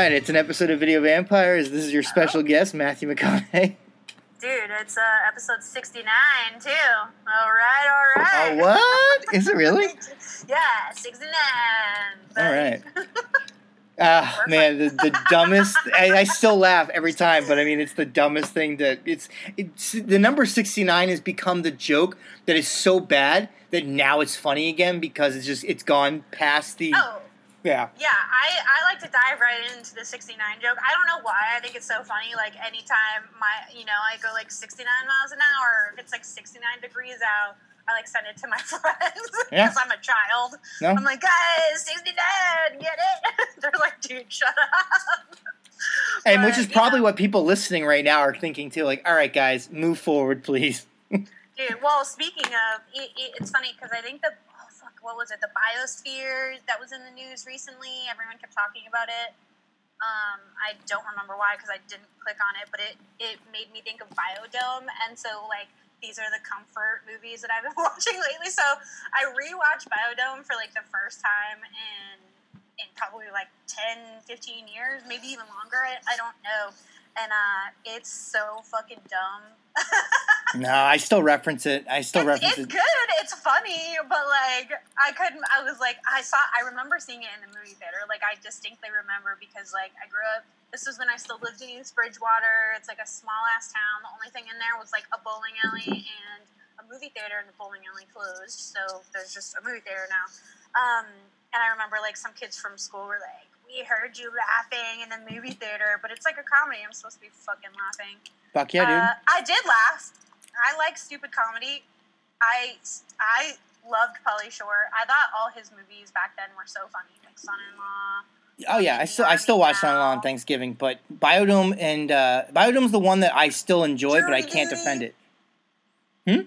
right. It's an episode of Video Vampires. This is your special guest, Matthew McConaughey. Dude, it's uh, episode 69 too. All right, all right. Oh, what? Is it really? yeah, 69. All right. Ah, man, the, the dumbest. I, I still laugh every time, but I mean, it's the dumbest thing that it's. It's the number sixty nine has become the joke that is so bad that now it's funny again because it's just it's gone past the. Oh, Yeah. yeah, I, I like to dive right into the 69 joke. I don't know why. I think it's so funny. Like, anytime my, you know, I go like 69 miles an hour, if it's like 69 degrees out, I like send it to my friends because Yeah. I'm a child. No. I'm like, guys, 69, get it? They're like, dude, shut up. And which is probably what people listening right now are thinking too. Like, all right, guys, move forward, please. Dude, well, speaking of, it, it, it's funny because I think the what was it? The biosphere that was in the news recently. Everyone kept talking about it. Um, I don't remember why because I didn't click on it, but it it made me think of Biodome, and so like these are the comfort movies that I've been watching lately. So I rewatched Biodome for like the first time in in probably like 10, 15 years, maybe even longer. I, I don't know. And uh, it's so fucking dumb. No, I still reference it. I still it's, reference it's it. It's good. It's funny, but like I couldn't. I was like, I saw. I remember seeing it in the movie theater. Like I distinctly remember because like I grew up. This was when I still lived in East Bridgewater. It's like a small ass town. The only thing in there was like a bowling alley and a movie theater, and the bowling alley closed. So there's just a movie theater now. Um, and I remember like some kids from school were like, "We heard you laughing in the movie theater," but it's like a comedy. I'm supposed to be fucking laughing. Fuck yeah, dude. Uh, I did laugh. I like stupid comedy. I I loved Pauly Shore. I thought all his movies back then were so funny, like Son-in-Law. Oh yeah, I still I still watch Son-in-Law on Thanksgiving, but Biodome and uh, Biodome's the one that I still enjoy, but I can't Duty. defend it. Hmm.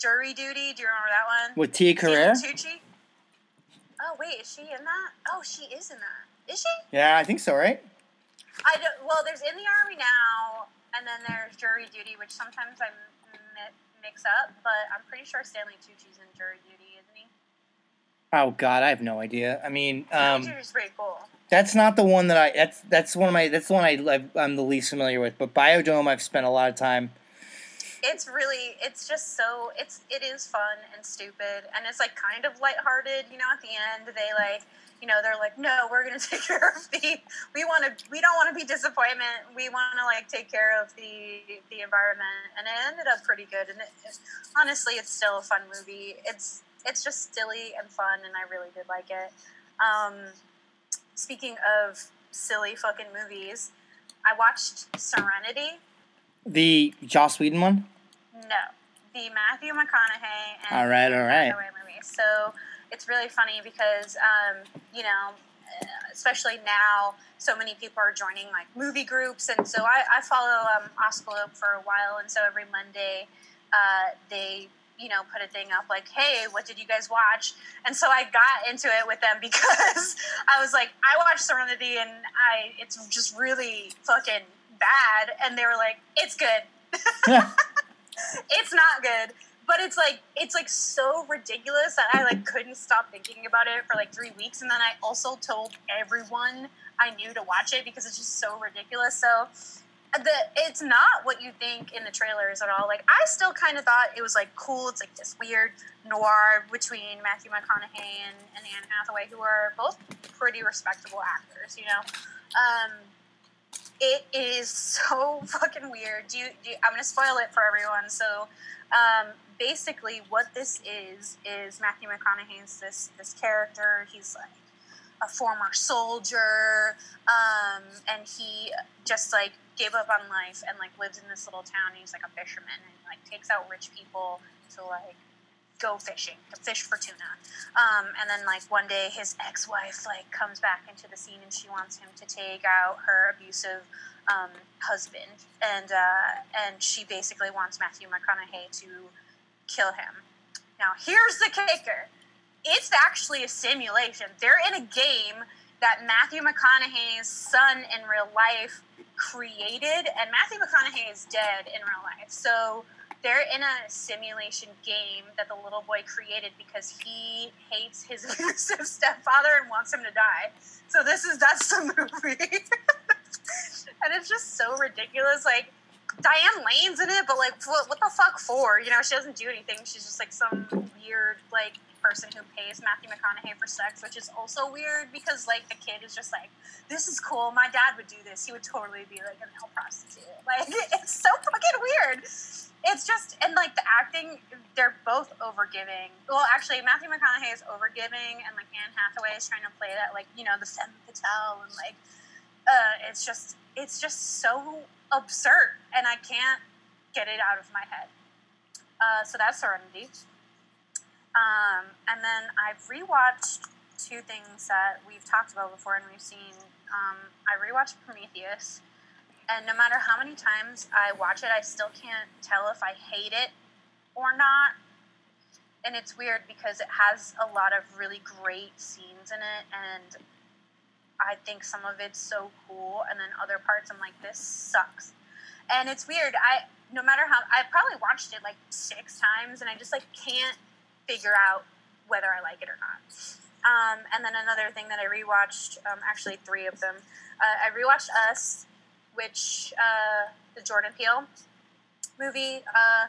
Jury Duty. Do you remember that one? With Tia Carrere? Tucci. Oh wait, is she in that? Oh, she is in that. Is she? Yeah, I think so, right? I don't, well, there's In the Army Now, and then there's Jury Duty, which sometimes I mi- mix up, but I'm pretty sure Stanley Tucci's in Jury Duty, isn't he? Oh God, I have no idea. I mean, um, Jury Duty's pretty cool. that's not the one that I. That's that's one of my. That's the one I I'm the least familiar with. But Biodome, I've spent a lot of time. it's really it's just so it's it is fun and stupid and it's like kind of lighthearted you know at the end they like you know they're like no we're gonna take care of the we want to we don't want to be disappointment. We want to like take care of the the environment. And it ended up pretty good. And it, it- honestly it's still a fun movie. It's it's just silly and fun and i really did like it. Um speaking of silly fucking movies i watched serenity. The Joss Whedon one. no, the Matthew McConaughey and All right, all right. Movie. So it's really funny because um, you know, uh, especially now, so many people are joining like movie groups, and so I, I follow um, Oscalope for a while, and so every Monday uh, they you know put a thing up like, hey, what did you guys watch? And so I got into it with them because I was like, I watched Serenity, and I it's just really fucking bad, and they were like, it's good. It's not good but it's like it's like so ridiculous that i like couldn't stop thinking about it for like three weeks and then i also told everyone i knew to watch it because it's just so ridiculous so the it's not what you think in the trailers at all like i still kind of thought it was like cool it's like this weird noir between matthew mcconaughey and, and anne hathaway who are both pretty respectable actors you know um, it is so fucking weird. Do you, do you, I'm to spoil it for everyone. So, um, basically, what this is is Matthew McConaughey's this this character. He's like a former soldier, um, and he just like gave up on life and like lives in this little town. He's like a fisherman and like takes out rich people to like go fishing to fish for tuna. Um, and then like one day his ex-wife like comes back into the scene and she wants him to take out her abusive um, husband and uh, and she basically wants Matthew McConaughey to kill him. Now here's the kicker. It's actually a simulation. They're in a game that Matthew McConaughey's son in real life created, and Matthew McConaughey is dead in real life. So they're in a simulation game that the little boy created because he hates his abusive stepfather and wants him to die. So this is that's the movie, and it's just so ridiculous. Like Diane Lane's in it, but like, what, what the fuck for? You know, she doesn't do anything. She's just like some weird like person who pays Matthew McConaughey for sex, which is also weird because like the kid is just like, this is cool. My dad would do this. He would totally be like a male prostitute. Like it's so fucking weird. It's just and like the acting, they're both overgiving. Well, actually, Matthew McConaughey is overgiving, and like Anne Hathaway is trying to play that like you know the femme fatale, and like uh, it's just it's just so absurd, and I can't get it out of my head. Uh, so that's Serenity. Um, and then I've rewatched two things that we've talked about before and we've seen. Um, I rewatched Prometheus, and no matter how many times I watch it, I still can't tell if I hate it or not. And it's weird because it has a lot of really great scenes in it, and I think some of it's so cool, and then other parts I'm like, this sucks. And it's weird. I no matter how I probably watched it like six times, and I just like can't figure out whether I like it or not. Um, and then another thing that I rewatched, um, actually three of them. Uh, I rewatched Us, which uh, the Jordan Peele movie. Uh,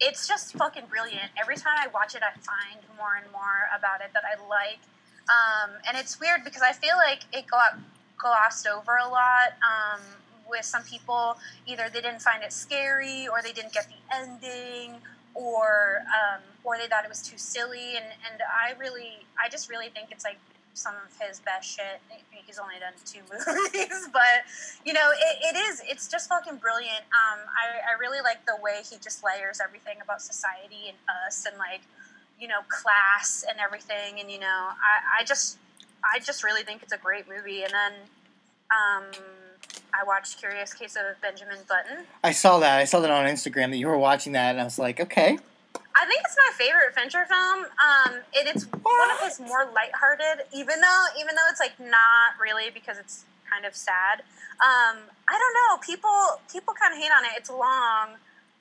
it's just fucking brilliant. Every time I watch it, I find more and more about it that I like. Um, and it's weird because I feel like it got glossed over a lot. Um, with some people, either they didn't find it scary, or they didn't get the ending, or um, or they thought it was too silly. And, and I really, I just really think it's like some of his best shit. He's only done two movies, but you know, it, it is. It's just fucking brilliant. Um, I, I really like the way he just layers everything about society and us, and like you know, class and everything. And you know, I, I just, I just really think it's a great movie. And then. Um, I watched Curious Case of Benjamin Button. I saw that. I saw that on Instagram that you were watching that, and I was like, okay. I think it's my favorite Fincher film. Um, it, it's what? one of his more lighthearted, even though even though it's like not really because it's kind of sad. Um, I don't know. People people kind of hate on it. It's long,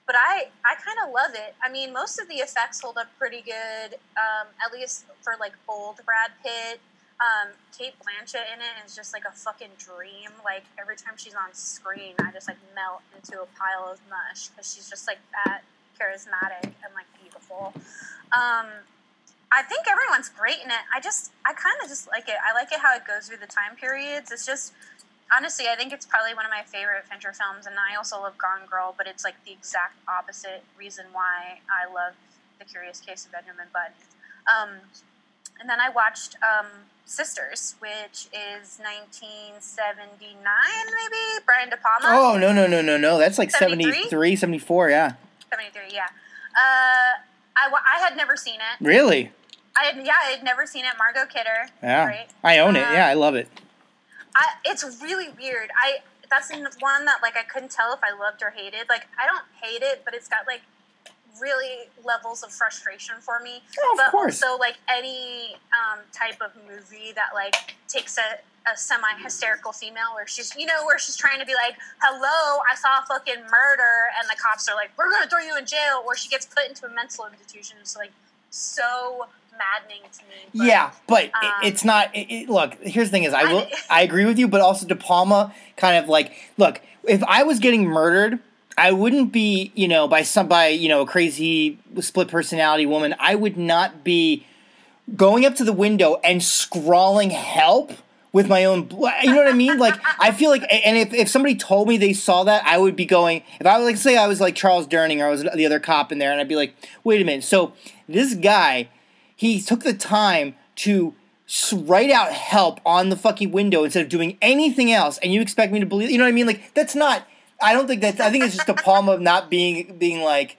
but I I kind of love it. I mean, most of the effects hold up pretty good. Um, at least for like old Brad Pitt. Um, Cate Blanchett in it is just like a fucking dream. Like every time she's on screen, I just like melt into a pile of mush because she's just like that charismatic and like beautiful. Um, I think everyone's great in it. I just, I kind of just like it. I like it how it goes through the time periods. It's just, honestly, I think it's probably one of my favorite Fincher films. And I also love Gone Girl, but it's like the exact opposite reason why I love The Curious Case of Benjamin Button. Um, and then I watched um, Sisters, which is 1979, maybe? Brian De Palma. Oh, no, no, no, no, no. That's like 73, 73 74, yeah. 73, yeah. Uh, I, I had never seen it. Really? I had, yeah, I had never seen it. Margot Kidder. Yeah. Right? I own it. Um, yeah, I love it. I, it's really weird. I that's one that like I couldn't tell if I loved or hated. Like I don't hate it, but it's got like really levels of frustration for me. Oh, of but course. also like any um, type of movie that like takes a, a semi hysterical female where she's you know where she's trying to be like, "Hello, I saw a fucking murder," and the cops are like, "We're gonna throw you in jail," or she gets put into a mental institution. It's like so maddening to me. But, yeah, but um, it's not. It, it, look, here's the thing: is I will I agree with you, but also De Palma kind of like look. If I was getting murdered I wouldn't be, you know, by some by you know a crazy split personality woman. I would not be going up to the window and scrawling help with my own blood. You know what I mean? Like I feel like, and if, if somebody told me they saw that, I would be going. If I was like, say I was like Charles Durning or I was the other cop in there, and I'd be like, wait a minute. So this guy, he took the time to write out help on the fucking window instead of doing anything else, and you expect me to believe? You know what I mean? Like that's not I don't think that's. I think it's just De Palma not being being like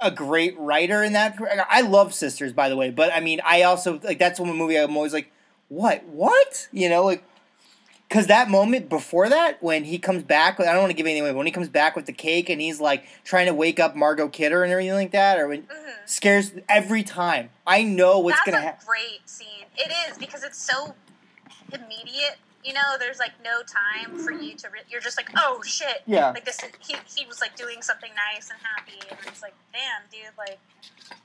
a great writer in that. I love Sisters, by the way, but I mean, I also like that's one movie I'm always like, what, what, you know, like. Because that moment before that, when he comes back, I don't want to give anything away, but when he comes back with the cake and he's like trying to wake up Margot Kidder and everything like that, or when mm-hmm. scares every time. I know what's going to happen. Great scene. It is because it's so immediate you know, there's like no time for you to. Re- you're just like, oh shit. Yeah. Like this, he he was like doing something nice and happy, and it's like, damn, dude, like,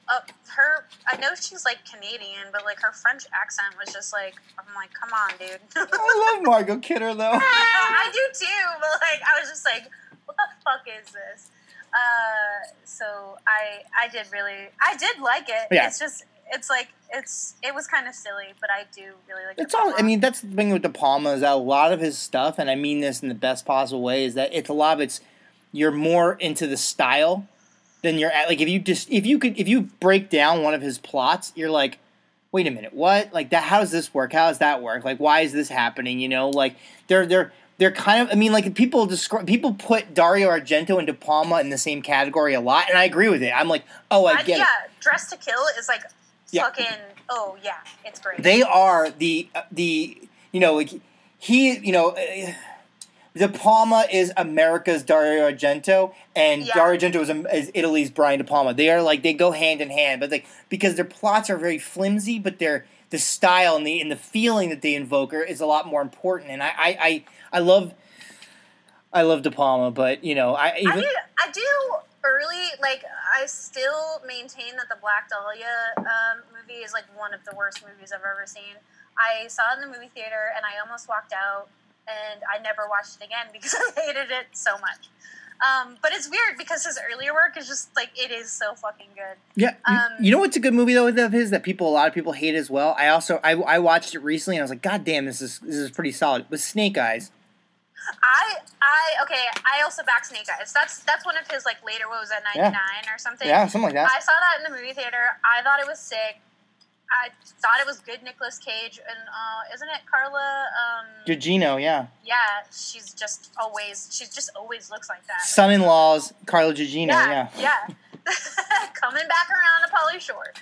uh, her. I know she's like Canadian, but like her French accent was just like, I'm like, come on, dude. I love Margot Kidder though. I do too, but like, I was just like, what the fuck is this? Uh, so I I did really I did like it. Yeah. It's just it's like it's it was kind of silly, but I do really like. It's all. I mean, that's the thing with De Palma is that a lot of his stuff, and I mean this in the best possible way, is that it's a lot of it's you're more into the style than you're at. Like if you just if you could if you break down one of his plots, you're like, wait a minute, what? Like that? How does this work? How does that work? Like why is this happening? You know, like they're they're. They're kind of. I mean, like people describe. People put Dario Argento and De Palma in the same category a lot, and I agree with it. I'm like, oh, I I- get yeah, it. Dressed to Kill is like Yeah. fucking. Oh yeah, it's great. they are the uh, the you know like he you know uh, De Palma is America's Dario Argento and Yeah. Dario Argento is, um, is Italy's Brian De Palma. They are like they go hand in hand, but like because their plots are very flimsy, but their the style and the and the feeling that they invoke are, is a lot more important. And I I I, I love. I love De Palma, but you know, I I even do. I do early. Like I still maintain that the Black Dahlia um, movie is like one of the worst movies I've ever seen. I saw it in the movie theater and I almost walked out, and I never watched it again because I hated it so much. Um, but it's weird because his earlier work is just like it is so fucking good. Yeah, you- Um, you know what's a good movie though of his that people a lot of people hate as well. I also I, I watched it recently and I was like, God damn, this is this is pretty solid. With Snake Eyes, I I okay. I also back Snake Eyes. That's that's one of his like later. What was that ninety nine or something? yeah, something like that. I saw that in the movie theater. I thought it was sick. I thought it was good. Nicolas Cage and uh, isn't it Carla? Um, Gugino, yeah, yeah, she's just always. She just always looks like that. son-in-law's Carla Gugino, yeah. yeah. Coming back around to Pauly Shore.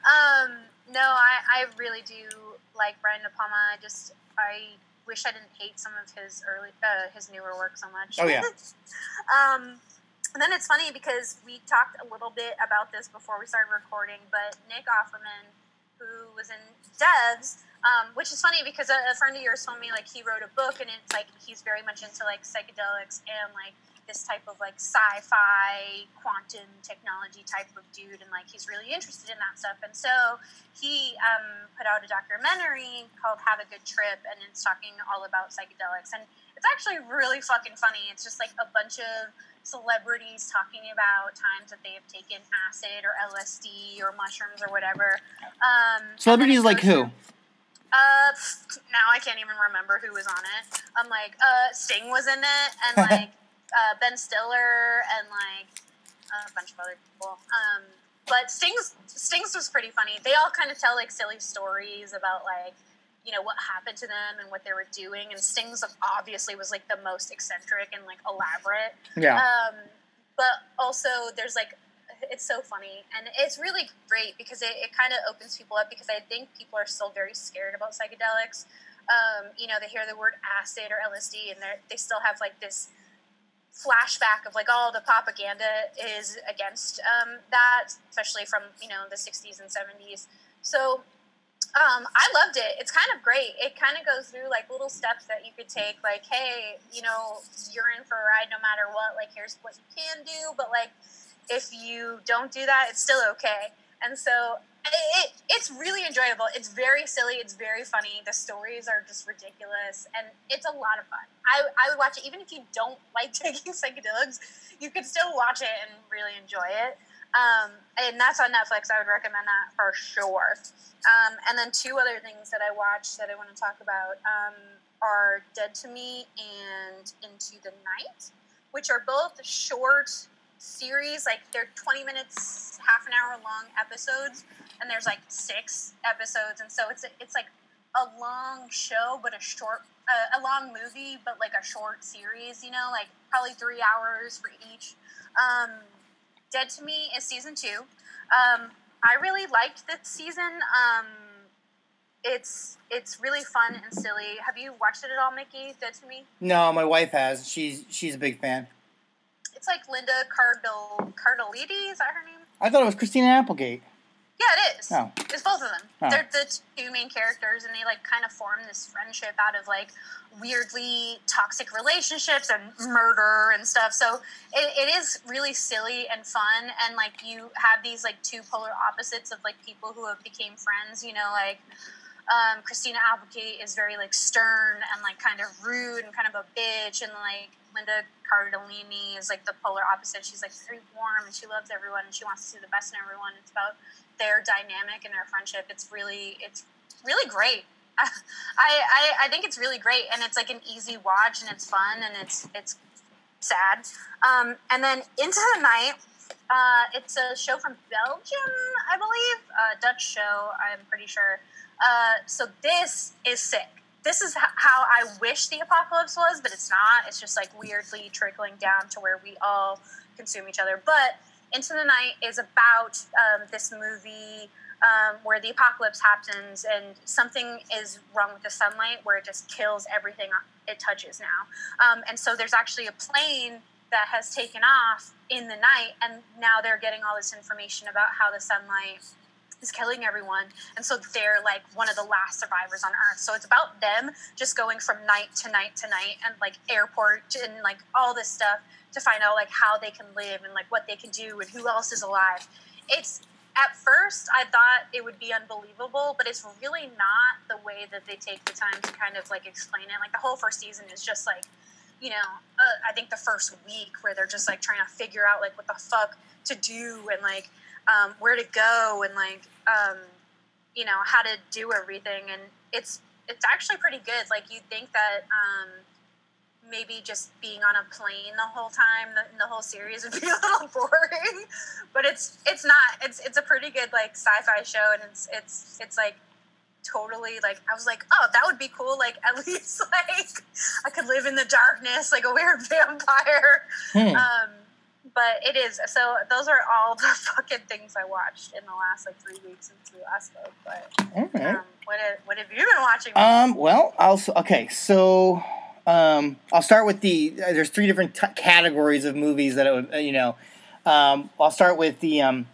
Um, no, I, I really do like Brian De Palma. I just I wish I didn't hate some of his early uh, his newer work so much. Oh, yeah. um, and then it's funny because we talked a little bit about this before we started recording, but Nick Offerman, who was in Devs, um, which is funny because a, a friend of yours told me like he wrote a book and it's like he's very much into like psychedelics and like this type of like sci-fi quantum technology type of dude and like he's really interested in that stuff and so he um, put out a documentary called have a good trip and it's talking all about psychedelics and it's actually really fucking funny it's just like a bunch of celebrities talking about times that they have taken acid or lsd or mushrooms or whatever um, Celebrities like who? uh, now I can't even remember who was on it. I'm like, uh, Sting was in it, and like uh, Ben Stiller, and like a bunch of other people. Um, but Sting's Sting's was pretty funny. They all kind of tell like silly stories about like you know what happened to them and what they were doing. And Sting's obviously was like the most eccentric and like elaborate. Yeah, Um, but also, there's like, it's so funny. And it's really great because it, it kind of opens people up because I think people are still very scared about psychedelics. Um, you know, they hear the word acid or LSD and they still have like this flashback of like, oh, the propaganda is against um, that, especially from, you know, the 60s and 70s. So um, I loved it. It's kind of great. It kind of goes through like little steps that you could take. Like, hey, you know, you're in for a ride no matter what. Like, here's what you can do, but like, if you don't do that, it's still okay. And so it, it, it's really enjoyable. It's very silly. It's very funny. The stories are just ridiculous, and it's a lot of fun. I, I would watch it even if you don't like taking psychedelics. You could still watch it and really enjoy it. Um, and that's on Netflix. I would recommend that for sure. Um, and then two other things that I watched that I want to talk about um, are Dead to Me and Into the Night, which are both short series. Like they're 20 minutes, half an hour long episodes, and there's like six episodes, and so it's it's like a long show, but a short, uh, a long movie, but like a short series. You know, like probably three hours for each. Um, Dead to Me is season two. Um, I really liked this season. Um, it's it's really fun and silly. Have you watched it at all, Mickey? Dead to Me. no, my wife has. She's she's a big fan. It's like Linda Cardell Cardelliti. Is that her name? I thought it was Christina Applegate. Yeah, it is. Oh. It's both of them. Oh. They're the two main characters, and they like kind of form this friendship out of like weirdly toxic relationships and murder and stuff. So it, it is really silly and fun, and like you have these like two polar opposites of like people who have became friends. You know, like um, Christina Applegate is very like stern and like kind of rude and kind of a bitch, and like Linda Cardellini is like the polar opposite. She's like very warm and she loves everyone and she wants to see the best in everyone. It's about their dynamic and their friendship. It's really it's really great. I, I I think it's really great and it's like an easy watch and it's fun and it's it's sad. Um, and then Into the Night. Uh, it's a show from Belgium, I believe, a Dutch show. I'm pretty sure. Uh, so this is sick. This is how I wish the apocalypse was, but it's not. It's just like weirdly trickling down to where we all consume each other. But Into the Night is about um, this movie um, where the apocalypse happens and something is wrong with the sunlight where it just kills everything it touches now. Um, and so there's actually a plane that has taken off in the night, and now they're getting all this information about how the sunlight is killing everyone. And so they're like one of the last survivors on Earth. So it's about them just going from night to night to night and like airport and like all this stuff to find out like how they can live and like what they can do and who else is alive. It's at first I thought it would be unbelievable, but it's really not the way that they take the time to kind of like explain it. Like the whole first season is just like, you know, uh, I think the first week where they're just like trying to figure out like what the fuck to do and like um, where to go and like um, you know how to do everything and it's it's actually pretty good like you'd think that um, maybe just being on a plane the whole time the, the whole series would be a little boring but it's it's not it's it's a pretty good like sci-fi show and it's it's it's like totally like I was like, oh, that would be cool. Like at least like I could live in the darkness like a weird vampire. Hmm. Um, but it is so. Those are all the fucking things I watched in the last like three weeks since we last spoke. But All right. um, what have, what have you been watching? Um. Well, I'll. Okay. So, um, I'll start with the. Uh, there's three different t- categories of movies that I would. Uh, you know. Um. I'll start with the. Um.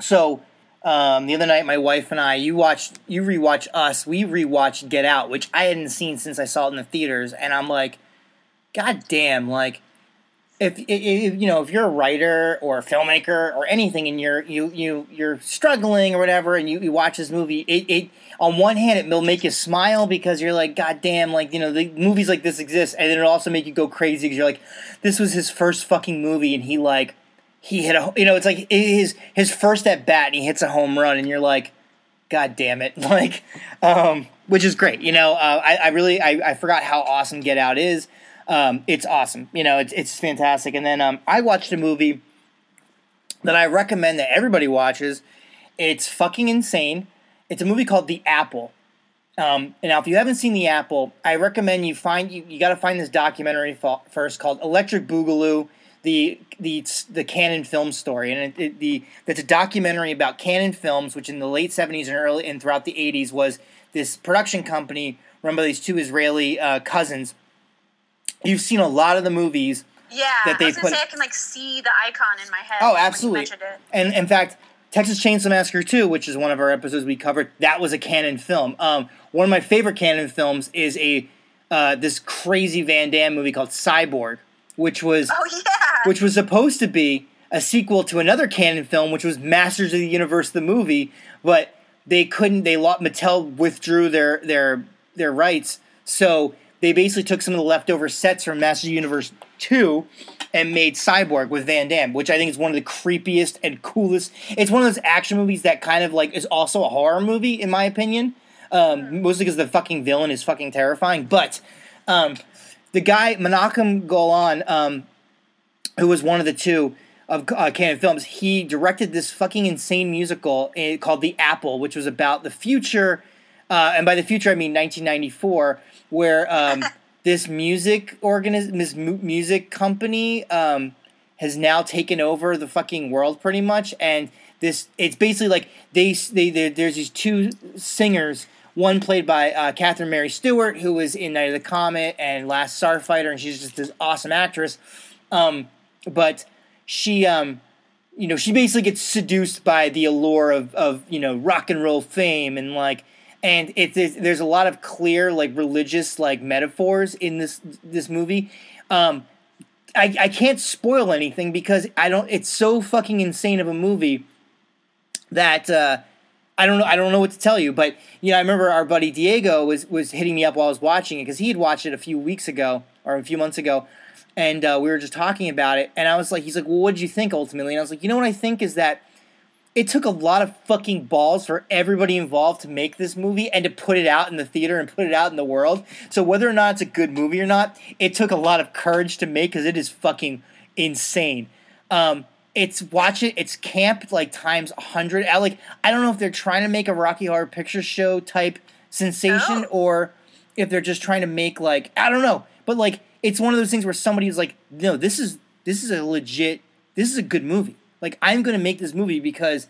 So, um, the other night, my wife and I, you watched, you rewatched Us. We rewatched Get Out, which I hadn't seen since I saw it in the theaters, and I'm like, God damn! Like, if, if if, you know if you're a writer or a filmmaker or anything and you're you you you're struggling or whatever and you, you watch this movie it, it on one hand it will make you smile because you're like god damn like you know the movies like this exist and then it'll also make you go crazy because you're like this was his first fucking movie and he like he hit a you know it's like his his first at bat and he hits a home run and you're like god damn it like um which is great you know uh, I, I really I, I forgot how awesome get out is um, it's awesome. You know, it's it's fantastic. And then um, I watched a movie that I recommend that everybody watches. It's fucking insane. It's a movie called The Apple. Um, and now, if you haven't seen The Apple, I recommend you find you, you got to find this documentary fo- first called Electric Boogaloo, the the the Canon film story, and it, it, the that's a documentary about Canon Films, which in the late seventies and early and throughout the eighties was this production company run by these two Israeli uh, cousins. You've seen a lot of the movies yeah, that they I was gonna put- say I can like see the icon in my head. Oh, absolutely. And in fact, Texas Chainsaw Massacre 2, which is one of our episodes we covered, that was a canon film. Um, one of my favorite canon films is a uh, this crazy Van Damme movie called Cyborg, which was Oh yeah. which was supposed to be a sequel to another canon film, which was Masters of the Universe, the movie, but they couldn't. They Mattel withdrew their their their rights, so they basically took some of the leftover sets from Masters of the Universe two and made Cyborg with Van Damme, which I think is one of the creepiest and coolest. It's one of those action movies that kind of like is also a horror movie, in my opinion. Um, mostly because the fucking villain is fucking terrifying, but um, the guy Menachem Golan, um, who was one of the two of uh, Canon Films, he directed this fucking insane musical eh, called The Apple, which was about the future, uh, and by the future I mean 1994, where um, this music organiz- this mu- music company um, has now taken over the fucking world pretty much, and this it's basically like they they, they there's these two singers. One played by uh, Catherine Mary Stewart, who was in Night of the Comet and Last Starfighter, and she's just this awesome actress. Um, but she um you know, she basically gets seduced by the allure of, of you know rock and roll fame and like, and it, there's a lot of clear like religious like metaphors in this this movie. Um, I, I can't spoil anything because I don't. It's so fucking insane of a movie that uh, I don't know. I don't know what to tell you. But you know, I remember our buddy Diego was was hitting me up while I was watching it because he had watched it a few weeks ago or a few months ago, and uh, we were just talking about it. And I was like, he's like, well, what did you think ultimately? And I was like, you know what I think is that it took a lot of fucking balls for everybody involved to make this movie and to put it out in the theater and put it out in the world. So whether or not it's a good movie or not, it took a lot of courage to make because it is fucking insane. Um, it's watch it. It's camp like times a hundred. I like. I don't know if they're trying to make a Rocky Horror Picture Show type sensation Oh. or if they're just trying to make like I don't know. But like it's one of those things where somebody's like, no, this is this is a legit. This is a good movie. Like I'm gonna make this movie because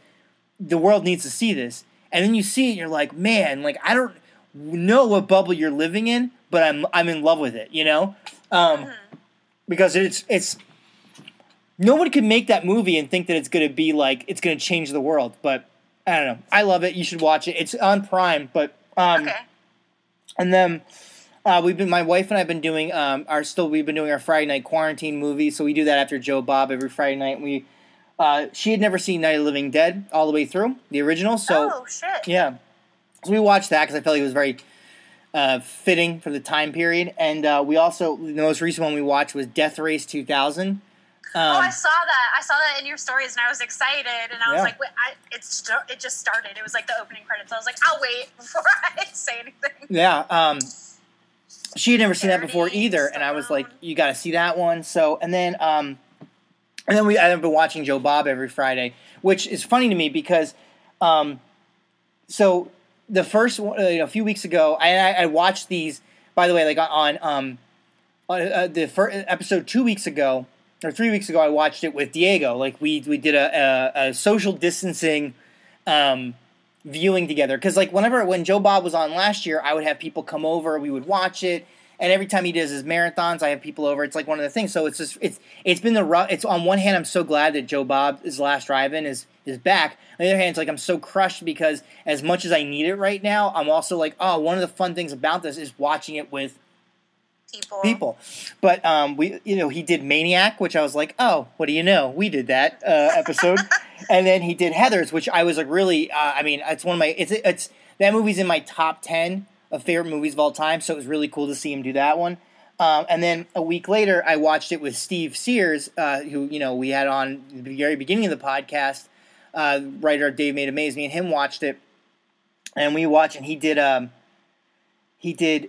the world needs to see this. And then you see it, and you're like, man, like I don't know what bubble you're living in, but I'm I'm in love with it. You know, um, because it's it's no one could make that movie and think that it's going to be like it's going to change the world. But I don't know. I love it. You should watch it. It's on Prime. But um, Okay. and then uh, we've been my wife and I've been doing um, our still we've been doing our Friday night quarantine movie. So we do that after Joe Bob every Friday night. We uh, she had never seen Night of the Living Dead all the way through the original. So oh shit. yeah. So we watched that because I felt like it was very uh, fitting for the time period. And uh, we also, the most recent one we watched was Death Race 2000. Um, oh, I saw that. I saw that in your stories, and I was excited. And I was like, "Wait, I, it's it just started. It was like the opening credits. I was like, I'll wait before I say anything." yeah. Um, she had never seen that before either. And I was like, you got to see that one. So, and then, um, and then we, I've been watching Joe Bob every Friday, which is funny to me because, um, so the first uh, you know, a few weeks ago, I, I, watched these. By the way, like on um, on uh, the first episode two weeks ago or three weeks ago, I watched it with Diego. Like we we did a, a, a social distancing um, viewing together because like whenever when Joe Bob was on last year, I would have people come over, we would watch it. And every time he does his marathons, I have people over. It's like one of the things. So it's just it's it's been the rough. It's on one hand, I'm so glad that Joe Bob, his last drive-in, is is back. On the other hand, it's like I'm so crushed because as much as I need it right now, I'm also like, oh, one of the fun things about this is watching it with People. people. But um, we, you know, he did Maniac, which I was like, oh, what do you know? We did that uh, episode, and then he did Heather's, which I was like, really. Uh, I mean, it's one of my. It's it's that movie's in my top ten of favorite movies of all time. So it was really cool to see him do that one. Um, and then a week later, I watched it with Steve Sears, uh, who you know we had on the very beginning of the podcast. Uh, writer Dave Made a Maze me and him watched it, and we watched, and he did. Um, he did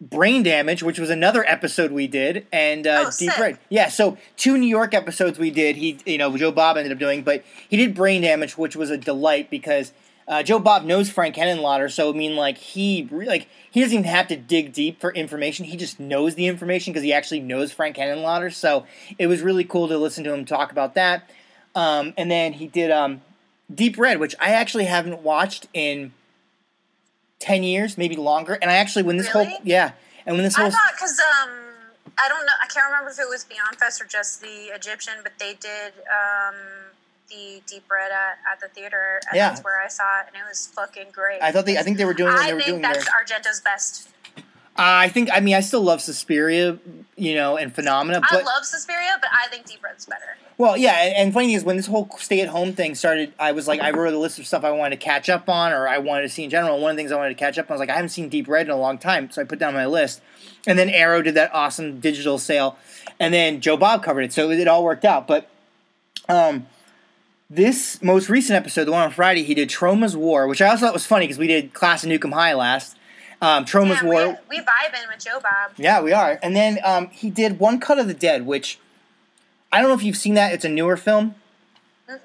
brain damage, which was another episode we did, and uh, Oh, deep red. Yeah, so two New York episodes we did. He, you know, Joe Bob ended up doing, but he did brain damage, which was a delight because uh, Joe Bob knows Frank Henenlotter. So I mean, like he re- like he doesn't even have to dig deep for information. He just knows the information because he actually knows Frank Henenlotter. So it was really cool to listen to him talk about that. Um, and then he did um, Deep Red, which I actually haven't watched in ten years, maybe longer. And I actually, when this whole yeah, and when this whole I thought because um, I don't know. I can't remember if it was Beyond Fest or just the Egyptian, but they did um the Deep Red at, at the theater, and Yeah. that's where I saw it, and it was fucking great. I thought they, I think they were doing I they were think that's there. Argento's best. Uh, I think I mean I still love Suspiria, you know, and Phenomena, I love Suspiria, but I think Deep Red's better. well, yeah. And, and funny thing is, when this whole stay-at-home thing started, I was like, I wrote a list of stuff I wanted to catch up on, or I wanted to see in general. And one of the things I wanted to catch up on I was like, I haven't seen Deep Red in a long time, so I put down my list. And then Arrow did that awesome digital sale, and then Joe Bob covered it, so it all worked out. But um, this most recent episode, the one on Friday, he did Troma's War, which I also thought was funny because we did Class of Nuke 'Em High last. Um, Troma's Yeah, War. we, we vibing with Joe Bob. Yeah, we are. And then um, he did One Cut of the Dead, which I don't know if you've seen that. It's a newer film. Mhm.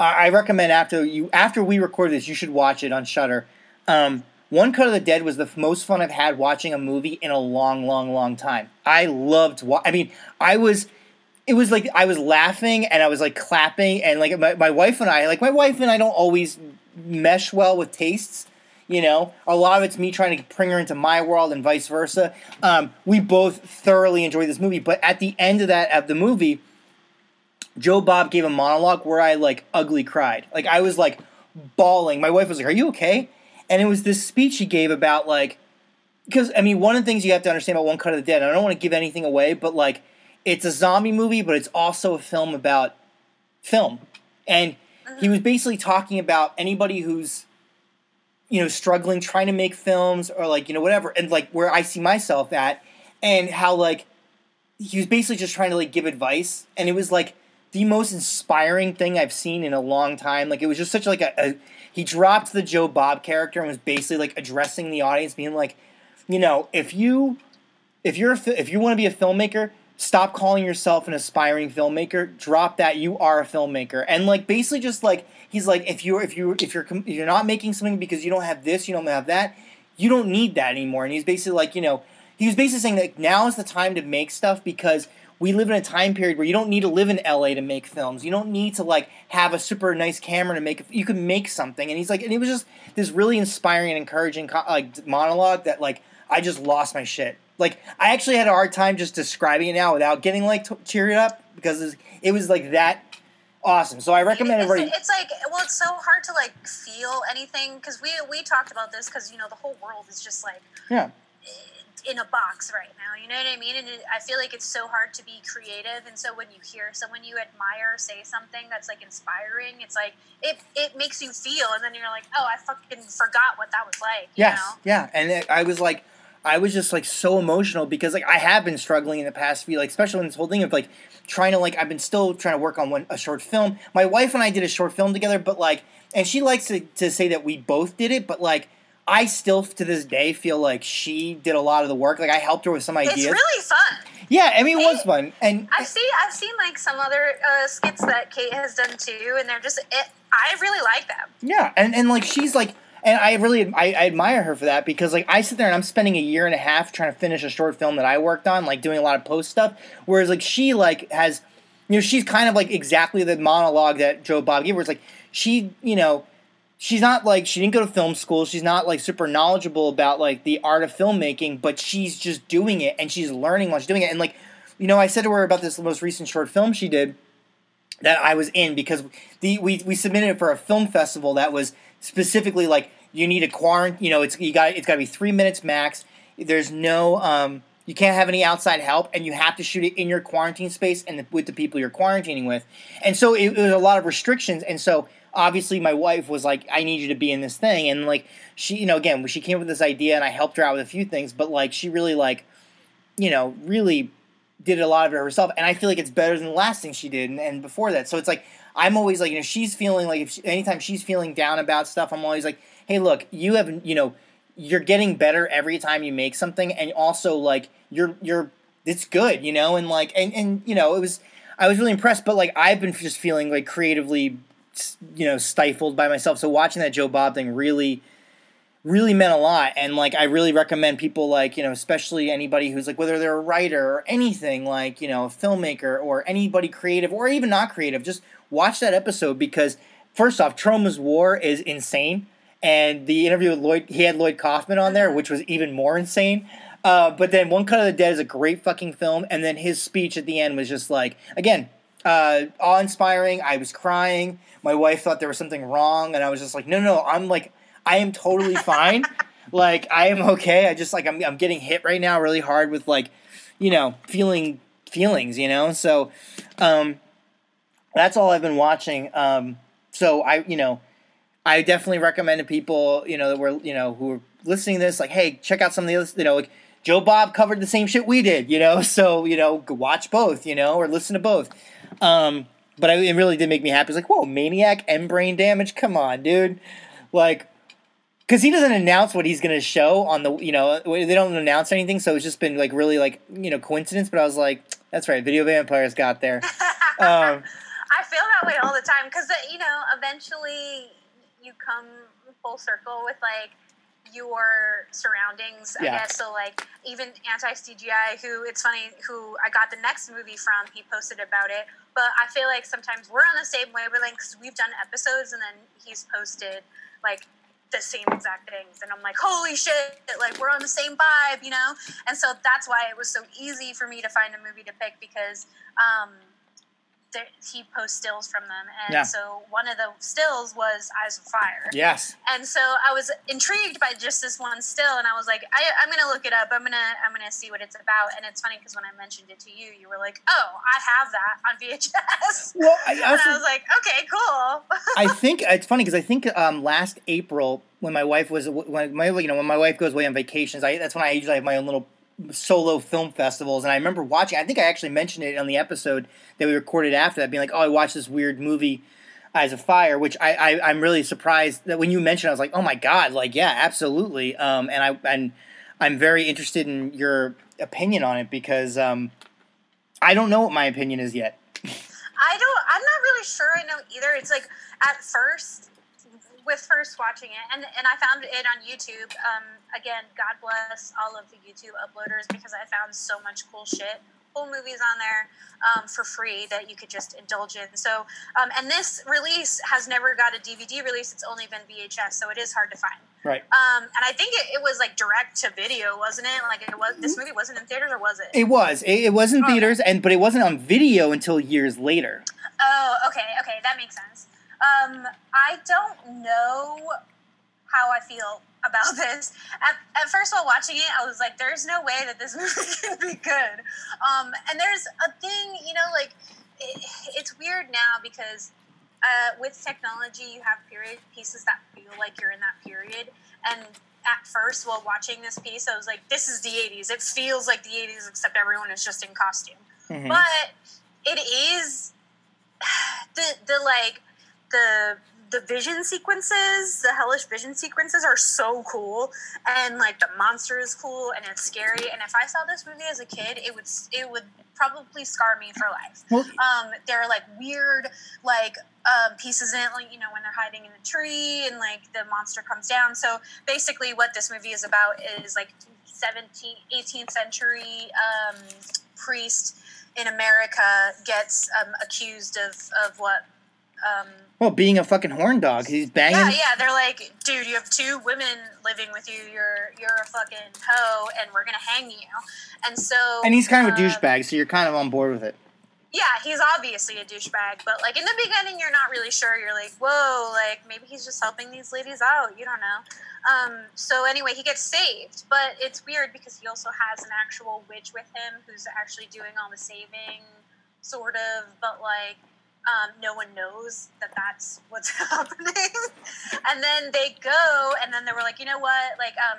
Uh, I recommend after you after we record this, you should watch it on Shudder. Um, One Cut of the Dead was the most fun I've had watching a movie in a long, long, long time. I loved. Wa- I mean, I was. It was like I was laughing and I was like clapping and like my, my wife and I like my wife and I don't always mesh well with tastes. You know, a lot of it's me trying to bring her into my world and vice versa. Um, we both thoroughly enjoyed this movie, but at the end of that of the movie, Joe Bob gave a monologue where I like ugly cried. Like I was like bawling. My wife was like, "Are you okay?" And it was this speech he gave about like because I mean one of the things you have to understand about One Cut of the Dead. I don't want to give anything away, but like it's a zombie movie, but it's also a film about film. And he uh-huh. was basically talking about anybody who's you know struggling trying to make films or like you know whatever and like where I see myself at and how like he was basically just trying to like give advice and it was like the most inspiring thing I've seen in a long time. Like it was just such like a, a he dropped the Joe Bob character and was basically like addressing the audience, being like, you know, if you if you're a, if you want to be a filmmaker, stop calling yourself an aspiring filmmaker. Drop that. You are a filmmaker, and like basically just like he's like if you're if you're if you're if you're not making something because you don't have this, you don't have that, you don't need that anymore. And he's basically like you know he was basically saying that now is the time to make stuff because we live in a time period where you don't need to live in LA to make films. You don't need to like have a super nice camera to make. You can make something, and he's like, and it was just this really inspiring and encouraging like monologue that like I just lost my shit. Like I actually had a hard time just describing it now without getting like t- teared up because it was like that awesome. So I recommend it's, everybody. It's like well, it's so hard to like feel anything because we we talked about this because you know the whole world is just like yeah in a box right now. You know what I mean? And it, I feel like it's so hard to be creative. And so when you hear someone you admire say something that's like inspiring, it's like it it makes you feel, and then you're like, oh, I fucking forgot what that was like. yes, know? yeah, and it, I was like. I was just like so emotional because like I have been struggling in the past few like especially in this whole thing of like trying to like I've been still trying to work on one a short film. My wife and I did a short film together, but like and she likes to, to say that we both did it, but like I still to this day feel like she did a lot of the work. Like I helped her with some ideas. It's really fun. Yeah, I mean it was fun, and I've seen I've seen like some other uh, skits that Kate has done too, and they're just it, I really like them. Yeah, and and like she's like, and I really I, I admire her for that because like I sit there and I'm spending a year and a half trying to finish a short film that I worked on, like doing a lot of post stuff, whereas like she like has, you know, she's kind of like exactly the monologue that Joe Bob gave, where it's like she, you know she's not like she didn't go to film school. She's not like super knowledgeable about like the art of filmmaking but she's just doing it and she's learning while she's doing it. And like you know i said to her about this most recent short film she did that i was in because the we, we submitted it for a film festival that was specifically like you need a quarantine you know it's you got it's got to be three minutes max there's no um you can't have any outside help, and you have to shoot it in your quarantine space and the, with the people you're quarantining with. And so it, it was a lot of restrictions. And so obviously my wife was like i need you to be in this thing and like she you know again she came up with this idea and i helped her out with a few things but like she really like you know really did a lot of it herself and i feel like it's better than the last thing she did and, and before that so it's like i'm always like you know she's feeling like if she, anytime she's feeling down about stuff i'm always like hey look you have you know you're getting better every time you make something and also like you're you're it's good you know and like and and you know it was i was really impressed but like i've been just feeling like creatively you know stifled by myself. So watching that Joe Bob thing really really meant a lot and like I really recommend people like, you know, especially anybody who's like whether they're a writer or anything like, you know, a filmmaker or anybody creative or even not creative, just watch that episode because first off, Troma's War is insane and the interview with Lloyd he had Lloyd Kaufman on there, which was even more insane. Uh, but then One Cut of the Dead is a great fucking film, and then his speech at the end was just like, again, uh, awe inspiring. I was crying. My wife thought there was something wrong, and I was just like, no, no, no I'm like, I am totally fine. like, I am okay. I just like, I'm, I'm getting hit right now really hard with like, you know, feeling feelings, you know? So, um, that's all I've been watching. Um, so I, you know, I definitely recommend to people, you know, that were, you know, who are listening to this, like, hey, check out some of the other, you know, like Joe Bob covered the same shit we did, you know, so, you know, watch both, you know, or listen to both. Um, but I, it really did make me happy. It's like, whoa, Maniac and Brain Damage? Come on, dude. Like, because he doesn't announce what he's going to show on the, you know, they don't announce anything, so it's just been like really like, you know, coincidence. But I was like, that's right, Video Vampires got there. um, I feel that way all the time because, uh, you know, eventually you come full circle with like your surroundings, I yeah. guess. So like even anti CGI, who it's funny, who I got the next movie from, he posted about it. But I feel like sometimes we're on the same wavelength because we've done episodes, and then he's posted like the same exact things, and I'm like, holy shit! Like we're on the same vibe, you know. And so that's why it was so easy for me to find a movie to pick because. Um, he posts stills from them, and Yeah. so one of the stills was Eyes of Fire. Yes. And so I was intrigued by just this one still, and I was like, I, I'm gonna look it up. I'm gonna I'm gonna see what it's about. And it's funny because when I mentioned it to you, you were like, Oh, I have that on VHS. Well, I and I was like, Okay, cool. I think it's funny because I think um, last April when my wife was when my you know when my wife goes away on vacations, I that's when I usually have my own little solo film festivals, and I remember watching. I think I actually mentioned it on the episode that we recorded after that, being like, "Oh, I watched this weird movie." Eyes of Fire, which I, I I'm really surprised that when you mentioned, it, I was like, oh my god, like yeah, absolutely. Um, and I and I'm very interested in your opinion on it because um, I don't know what my opinion is yet. I don't. I'm not really sure. I know either. It's like at first, with first watching it, and and I found it on YouTube. Um, again, God bless all of the YouTube uploaders because I found so much cool shit, cool movies on there um, for free that you could just indulge in. So, um, and this release has never got a DVD release. It's only been VHS, so it is hard to find. Right. Um, and I think it, it was like direct to video, wasn't it? Like it was. This movie wasn't in theaters, or was it? It was. It, it was in Okay. theaters, and but it wasn't on video until years later. Oh, okay, okay, that makes sense. Um, I don't know how I feel about this. At, at first, while watching it, I was like, "There's no way that this movie can be good." Um, and there's a thing, you know, like it, it's weird now because uh, with technology, you have period pieces that feel like you're in that period. And at first, while watching this piece, I was like, "This is the '80s. It feels like the '80s, except everyone is just in costume." Mhm. but it is the the like the the vision sequences the hellish vision sequences are so cool and like the monster is cool and it's scary and if i saw this movie as a kid it would it would probably scar me for life um there are like weird like um, pieces in it like you know when they're hiding in a tree and like the monster comes down so basically what this movie is about is like 17th 18th century um, priest in America gets um, accused of, of what? Um, well, being a fucking horn dog, he's banging. yeah, yeah. They're like, dude, you have two women living with you. You're you're a fucking hoe, and we're gonna hang you. And so, And he's kind of a um, douchebag, so you're kind of on board with it. Yeah, he's obviously a douchebag, but like in the beginning, you're not really sure. You're like, whoa, like maybe he's just helping these ladies out. You don't know. Um, so anyway, he gets saved, but it's weird because he also has an actual witch with him who's actually doing all the saving, sort of. But like, um, no one knows that that's what's happening. and then they go, and then they were like, you know what, like, um,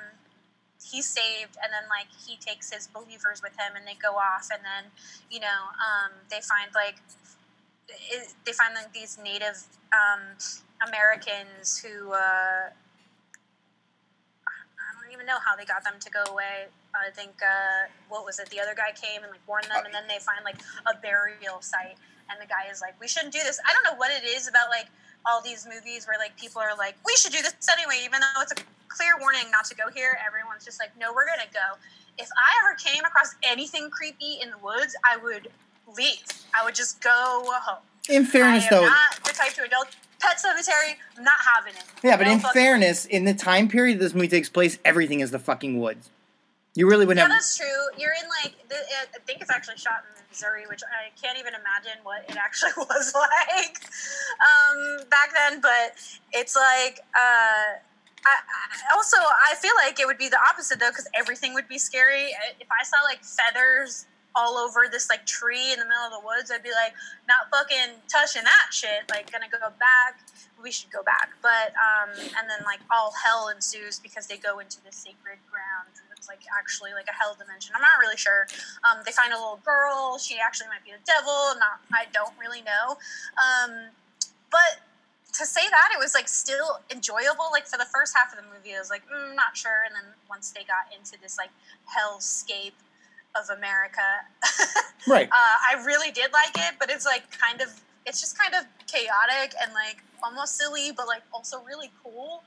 he's saved and then like he takes his believers with him and they go off and then you know um, they find like it, they find like these native um, americans who uh, i don't even know how they got them to go away. I think uh, what was it? The other guy came and like warned them and then they find like a burial site and the guy is like we shouldn't do this i don't know what it is about like all these movies where like people are like we should do this anyway even though it's a clear warning not to go here everyone's just like no we're gonna go if i ever came across anything creepy in the woods i would leave i would just go home In fairness, though, not the type to adult pet cemetery I'm not having it yeah, but No in fairness, in the time period this movie takes place, everything is the fucking woods. You really would yeah, have. that's true. You're in like the, uh, I think it's actually shot in Missouri, which I can't even imagine what it actually was like um, back then. But it's like, uh, I, I also I feel like it would be the opposite though, because everything would be scary. If I saw like feathers all over this like tree in the middle of the woods, I'd be like, not fucking touching that shit. Like, gonna go back. We should go back. But um, and then like all hell ensues because they go into this sacred ground. It's like actually like a hell dimension. I'm not really sure. Um, they find a little girl. She actually might be the devil. Not. I don't really know. Um, but to say that it was like still enjoyable like for the first half of the movie i was like mm, not sure and then once they got into this like hellscape of america Right. uh, i really did like it but it's like kind of it's just kind of chaotic and like almost silly but like also really cool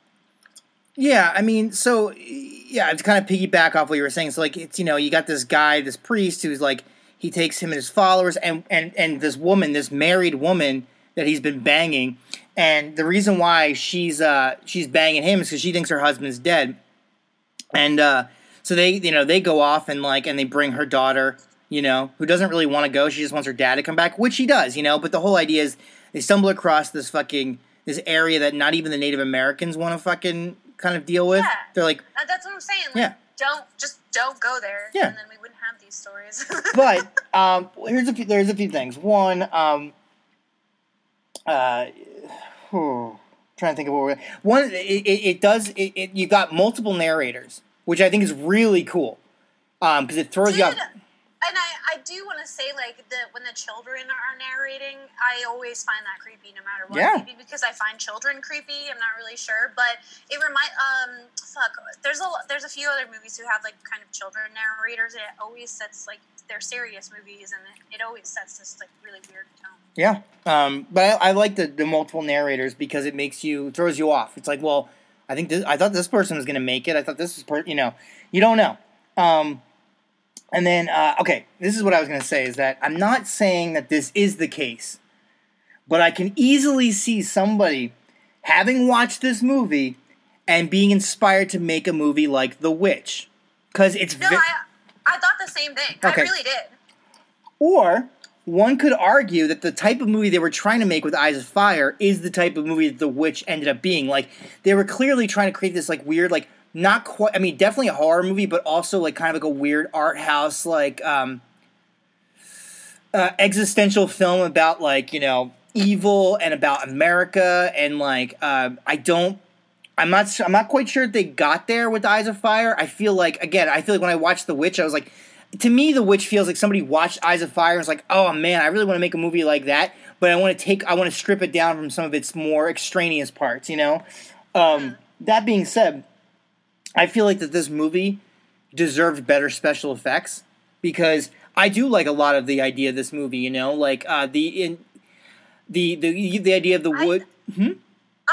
Yeah, I mean, so yeah, to kind of piggyback off what you were saying. So like, it's you know, you got this guy, this priest, who's like, he takes him and his followers, and and and this woman, this married woman that he's been banging, and the reason why she's uh she's banging him is because she thinks her husband's dead, and uh so they you know they go off and like and they bring her daughter you know, who doesn't really want to go. She just wants her dad to come back, which he does, you know. But the whole idea is they stumble across this fucking this area that not even the Native Americans want to fucking kind of deal with. Yeah. They're like, Uh, that's what I'm saying. Like, Yeah. Don't just don't go there. Yeah. And then we wouldn't have these stories. but um, here's a few, there's a few things. One, um, uh, whew, trying to think of what we're one. It, it, it does. It, it you've got multiple narrators, which I think is really cool. Um, because it throws you off. and I, I do want to say like the when the children are narrating, I always find that creepy no matter what. Yeah. Maybe because I find children creepy. I'm not really sure, but it remind um fuck. There's a there's a few other movies who have like kind of children narrators, and it always sets like they're serious movies, and it, it always sets this like really weird tone. Yeah. Um, but I, I like the, the multiple narrators because it makes you throws you off. It's like, well, I think this, I thought this person was going to make it. I thought this was, per, you know, you don't know. Um, and then uh, okay, this is what I was going to say is that I'm not saying that this is the case, but I can easily see somebody having watched this movie and being inspired to make a movie like The Witch because it's No, ve- I I thought the same thing. Okay. I really did. Or one could argue that the type of movie they were trying to make with Eyes of Fire is the type of movie that The Witch ended up being. Like they were clearly trying to create this like weird, like not quite. I mean, definitely a horror movie, but also like kind of like a weird art house, like um, uh, existential film about like you know evil and about America and like um, I don't. I'm not I'm not quite sure they got there with Eyes of Fire. I feel like again. I feel like when I watched The Witch, I was like, to me, The Witch feels like somebody watched Eyes of Fire and was like, oh man, I really want to make a movie like that, but I want to take. I want to strip it down from some of its more extraneous parts. You know. Um, that being said, I feel like that this movie deserved better special effects because I do like a lot of the idea of this movie. You know, like uh, the in the the the idea of the I- wood. Hmm?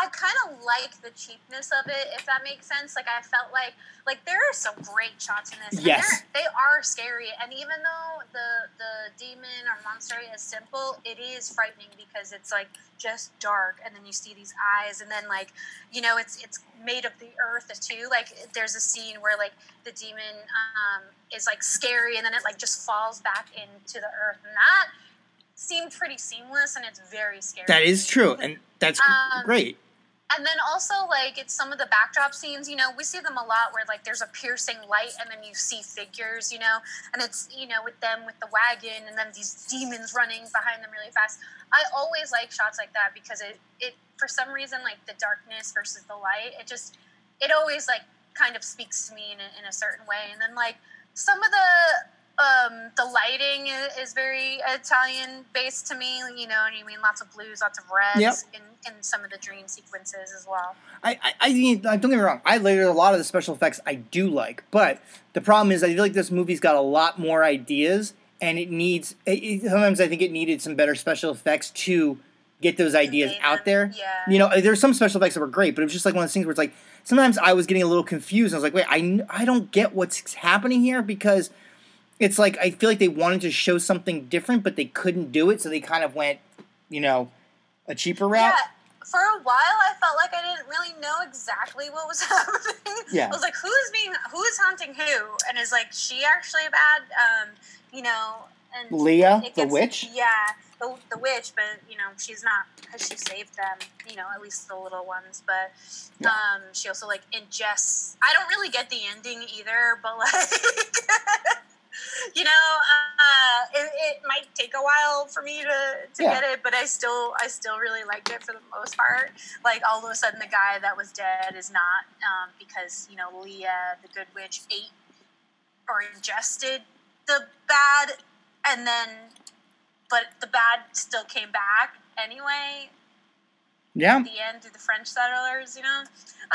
I kind of like the cheapness of it, if that makes sense. Like I felt like like there are some great shots in this. and Yes. they are scary, and even though the the demon or monster is simple, it is frightening because it's like just dark, and then you see these eyes, and then like you know it's it's made of the earth too. Like there's a scene where like the demon um, is like scary, and then it like just falls back into the earth, and that seemed pretty seamless, and it's very scary. That is true, and that's Um, great. And then also like it's some of the backdrop scenes, you know, we see them a lot where like there's a piercing light and then you see figures, you know, and it's you know with them with the wagon and then these demons running behind them really fast. I always like shots like that because it it for some reason like the darkness versus the light, it just it always like kind of speaks to me in a, in a certain way. And then like some of the um, the lighting is, is very Italian based to me. You know what I mean? Lots of blues, lots of reds Yep. in, in some of the dream sequences as well. I, I, I mean, don't get me wrong. I like a lot of the special effects I do like, but the problem is I feel like this movie's got a lot more ideas, and it needs. It, sometimes I think it needed some better special effects to get those ideas out there. yeah. You know, there's some special effects that were great, but it was just like one of those things where it's like sometimes I was getting a little confused. I was like, wait, I, I don't get what's happening here because it's like I feel like they wanted to show something different, but they couldn't do it, so they kind of went, you know, a cheaper route. Yeah, for a while I felt like I didn't really know exactly what was happening. Yeah. I was like, who's being, who's haunting who? And is like she actually bad? Um, you know, and Leah, it the witch. Yeah, the, the witch, but you know she's not because she saved them. You know, at least the little ones. But Yeah. um, she also like ingests. I don't really get the ending either, but like. You know, uh, it, it might take a while for me to, to Yeah. get it, but I still I still really liked it for the most part. Like all of a sudden, the guy that was dead is not um, because you know Leah, the good witch, ate or ingested the bad, and then but the bad still came back anyway. Yeah. At the end the French settlers, you know.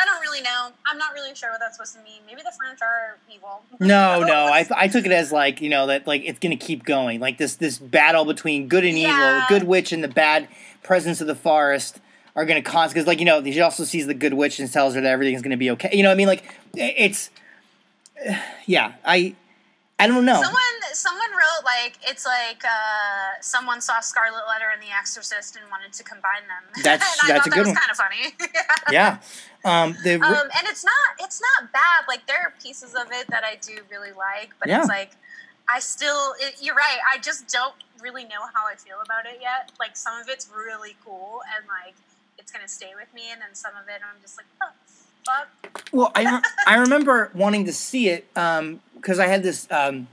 I don't really know. I'm not really sure what that's supposed to mean. Maybe the French are evil. No, no. I, I took it as like you know that like it's gonna keep going, like this this battle between good and evil, Yeah. the good witch and the bad presence of the forest are gonna cause because like you know she also sees the good witch and tells her that everything's gonna be okay. You know what I mean? Like it's yeah. I I don't know. Someone someone wrote like it's like uh, someone saw Scarlet Letter and The Exorcist and wanted to combine them. That's- and I that's thought a that good was one. kind of funny. yeah. Um. The um, and it's not it's not bad. Like there are pieces of it that I do really like, but Yeah. it's like I still, it, you're right. I just don't really know how I feel about it yet. Like some of it's really cool and like it's gonna stay with me, and then some of it I'm just like, oh, fuck. Well, I re- I remember wanting to see it because I had this. Um,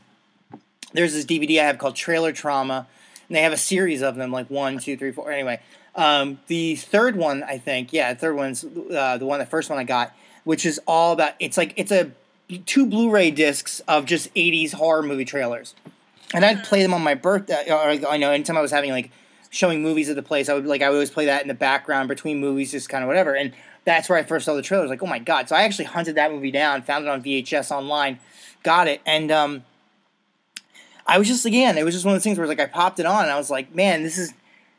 there's this DVD I have called Trailer Trauma, and they have a series of them, like one, two, three, four. Anyway, um, the third one, I think, yeah, the third one's uh, the one, the first one I got, which is all about. It's like it's a two Blu-ray discs of just '80s horror movie trailers, and I'd play them on my birthday. Or I know anytime I was having like showing movies at the place, I would like I would always play that in the background between movies, just kind of whatever. And that's where I first saw the trailers. Like, oh my god! So I actually hunted that movie down, found it on VHS online, got it, and um, I was just again, it was just one of those things where like I popped it on, and I was like, man, this is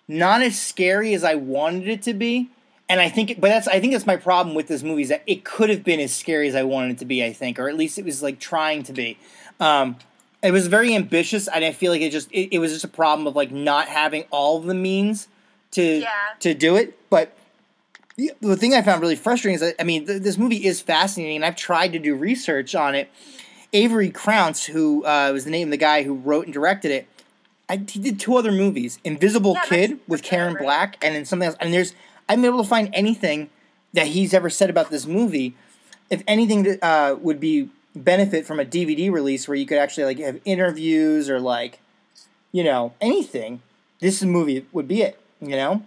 not as scary as I wanted it to be. And I think, but that's I think that's my problem with this movie is that it could have been as scary as I wanted it to be. I think, or at least it was like trying to be. Um, it was very ambitious, and I feel like it just it, it was just a problem of like not having all the means to Yeah. to do it. But the, the thing I found really frustrating is that I mean th- this movie is fascinating, and I've tried to do research on it. Avery Crounse, who uh, was the name of the guy who wrote and directed it, I, he did two other movies: Invisible Yeah, Kid that's- with that's Karen right. Black, and then something else. And there's I'm able to find anything that he's ever said about this movie. If anything uh, would be benefit from a DVD release where you could actually like have interviews or like, you know, anything, this movie would be it. You know?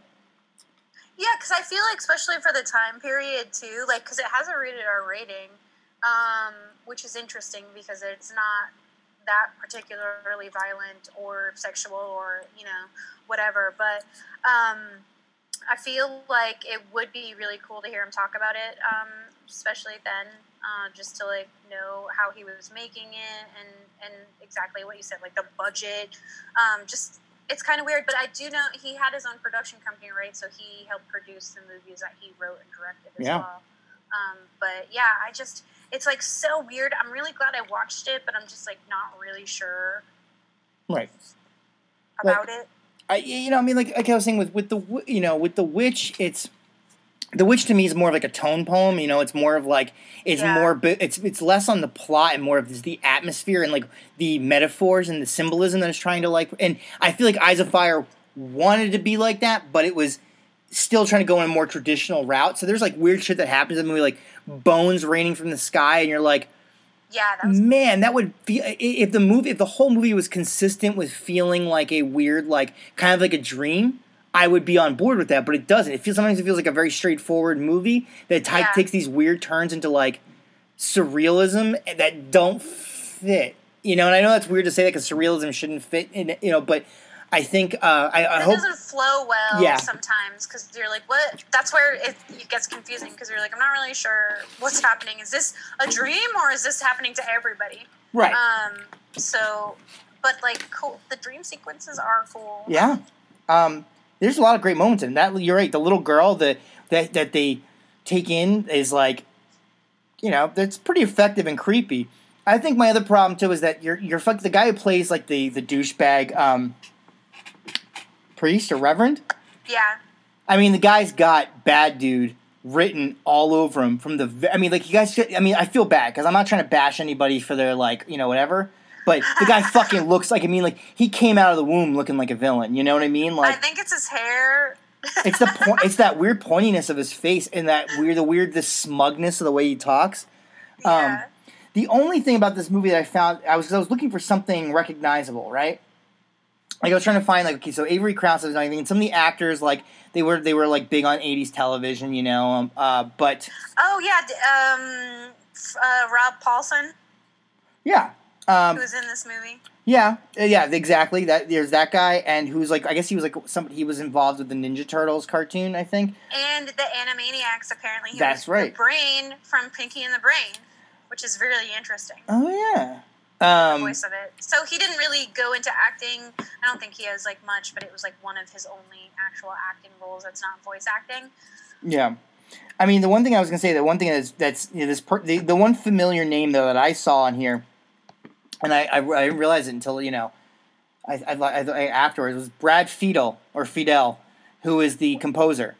Yeah, because I feel like, especially for the time period too, like because it has a rated R rating, um, which is interesting because it's not that particularly violent or sexual or you know whatever. But um, I feel like it would be really cool to hear him talk about it, um, especially then, uh, just to like know how he was making it and and exactly what you said, like the budget, um, just it's kind of weird, but I do know he had his own production company, right? So he helped produce the movies that he wrote and directed as Yeah. well. Um, but yeah, I just it's like so weird. I'm really glad I watched it, but I'm just like not really sure Right. Like- about it. I, you know, I mean, like, like I was saying with with the you know with the witch, it's the witch to me is more of like a tone poem. You know, it's more of like it's Yeah. more it's it's less on the plot and more of the atmosphere and like the metaphors and the symbolism that it's trying to like. And I feel like Eyes of Fire wanted to be like that, but it was still trying to go in a more traditional route. So there's like weird shit that happens in the movie, like bones raining from the sky, and you're like, Yeah, that man, that would feel i- if the movie, if the whole movie was consistent with feeling like a weird, like kind of like a dream, I would be on board with that. But it doesn't. It feels sometimes it feels like a very straightforward movie that Yeah. takes these weird turns into like surrealism that don't fit. You know, and I know that's weird to say that because surrealism shouldn't fit in. You know, but I think uh, I, I it hope doesn't flow well Yeah. sometimes because you're like, what? That's where it, it gets confusing because you're like, I'm not really sure what's happening. Is this a dream or is this happening to everybody? right. Um, so, but like, cool. The dream sequences are cool. Yeah. Um, there's a lot of great moments in that. You're right. The little girl that that that they take in is like, you know, that's pretty effective and creepy. I think my other problem too is that you're you're fuck the guy who plays like the the douchebag um, priest or reverend. Yeah. I mean, the guy's got bad dude written all over him from the. I mean, like you guys. I mean, I feel bad because I'm not trying to bash anybody for their like you know whatever. But the guy fucking looks like. I mean, like he came out of the womb looking like a villain. You know what I mean? Like I think it's his hair. it's the point. It's that weird pointiness of his face and that weird, the weird, the smugness of the way he talks. Yeah. The only thing about this movie that I found, I was, I was looking for something recognizable, right? Like I was trying to find, like, okay, so Avery Crounse was anything, and some of the actors, like, they were they were like big on '80s television, you know. Um, uh, but oh yeah. Um, uh, Rob Paulsen, yeah, um, who's in this movie. yeah, uh, yeah, exactly. That there's that guy, and who's like, I guess he was like somebody. He was involved with the Ninja Turtles cartoon, I think. And the Animaniacs, apparently. He That's was right. Brain from Pinky and the Brain, which is really interesting. Oh yeah. the Um, voice of it. So he didn't really go into acting. I don't think he has like much, but it was like one of his only actual acting roles that's not voice acting. Yeah, I mean the one thing I was gonna say, the one thing that's that's you know, this per, the, the one familiar name though that I saw on here, and I I, I didn't realize it until you know, I I, I, I afterwards was Brad Fiedel or Fidel, who is the composer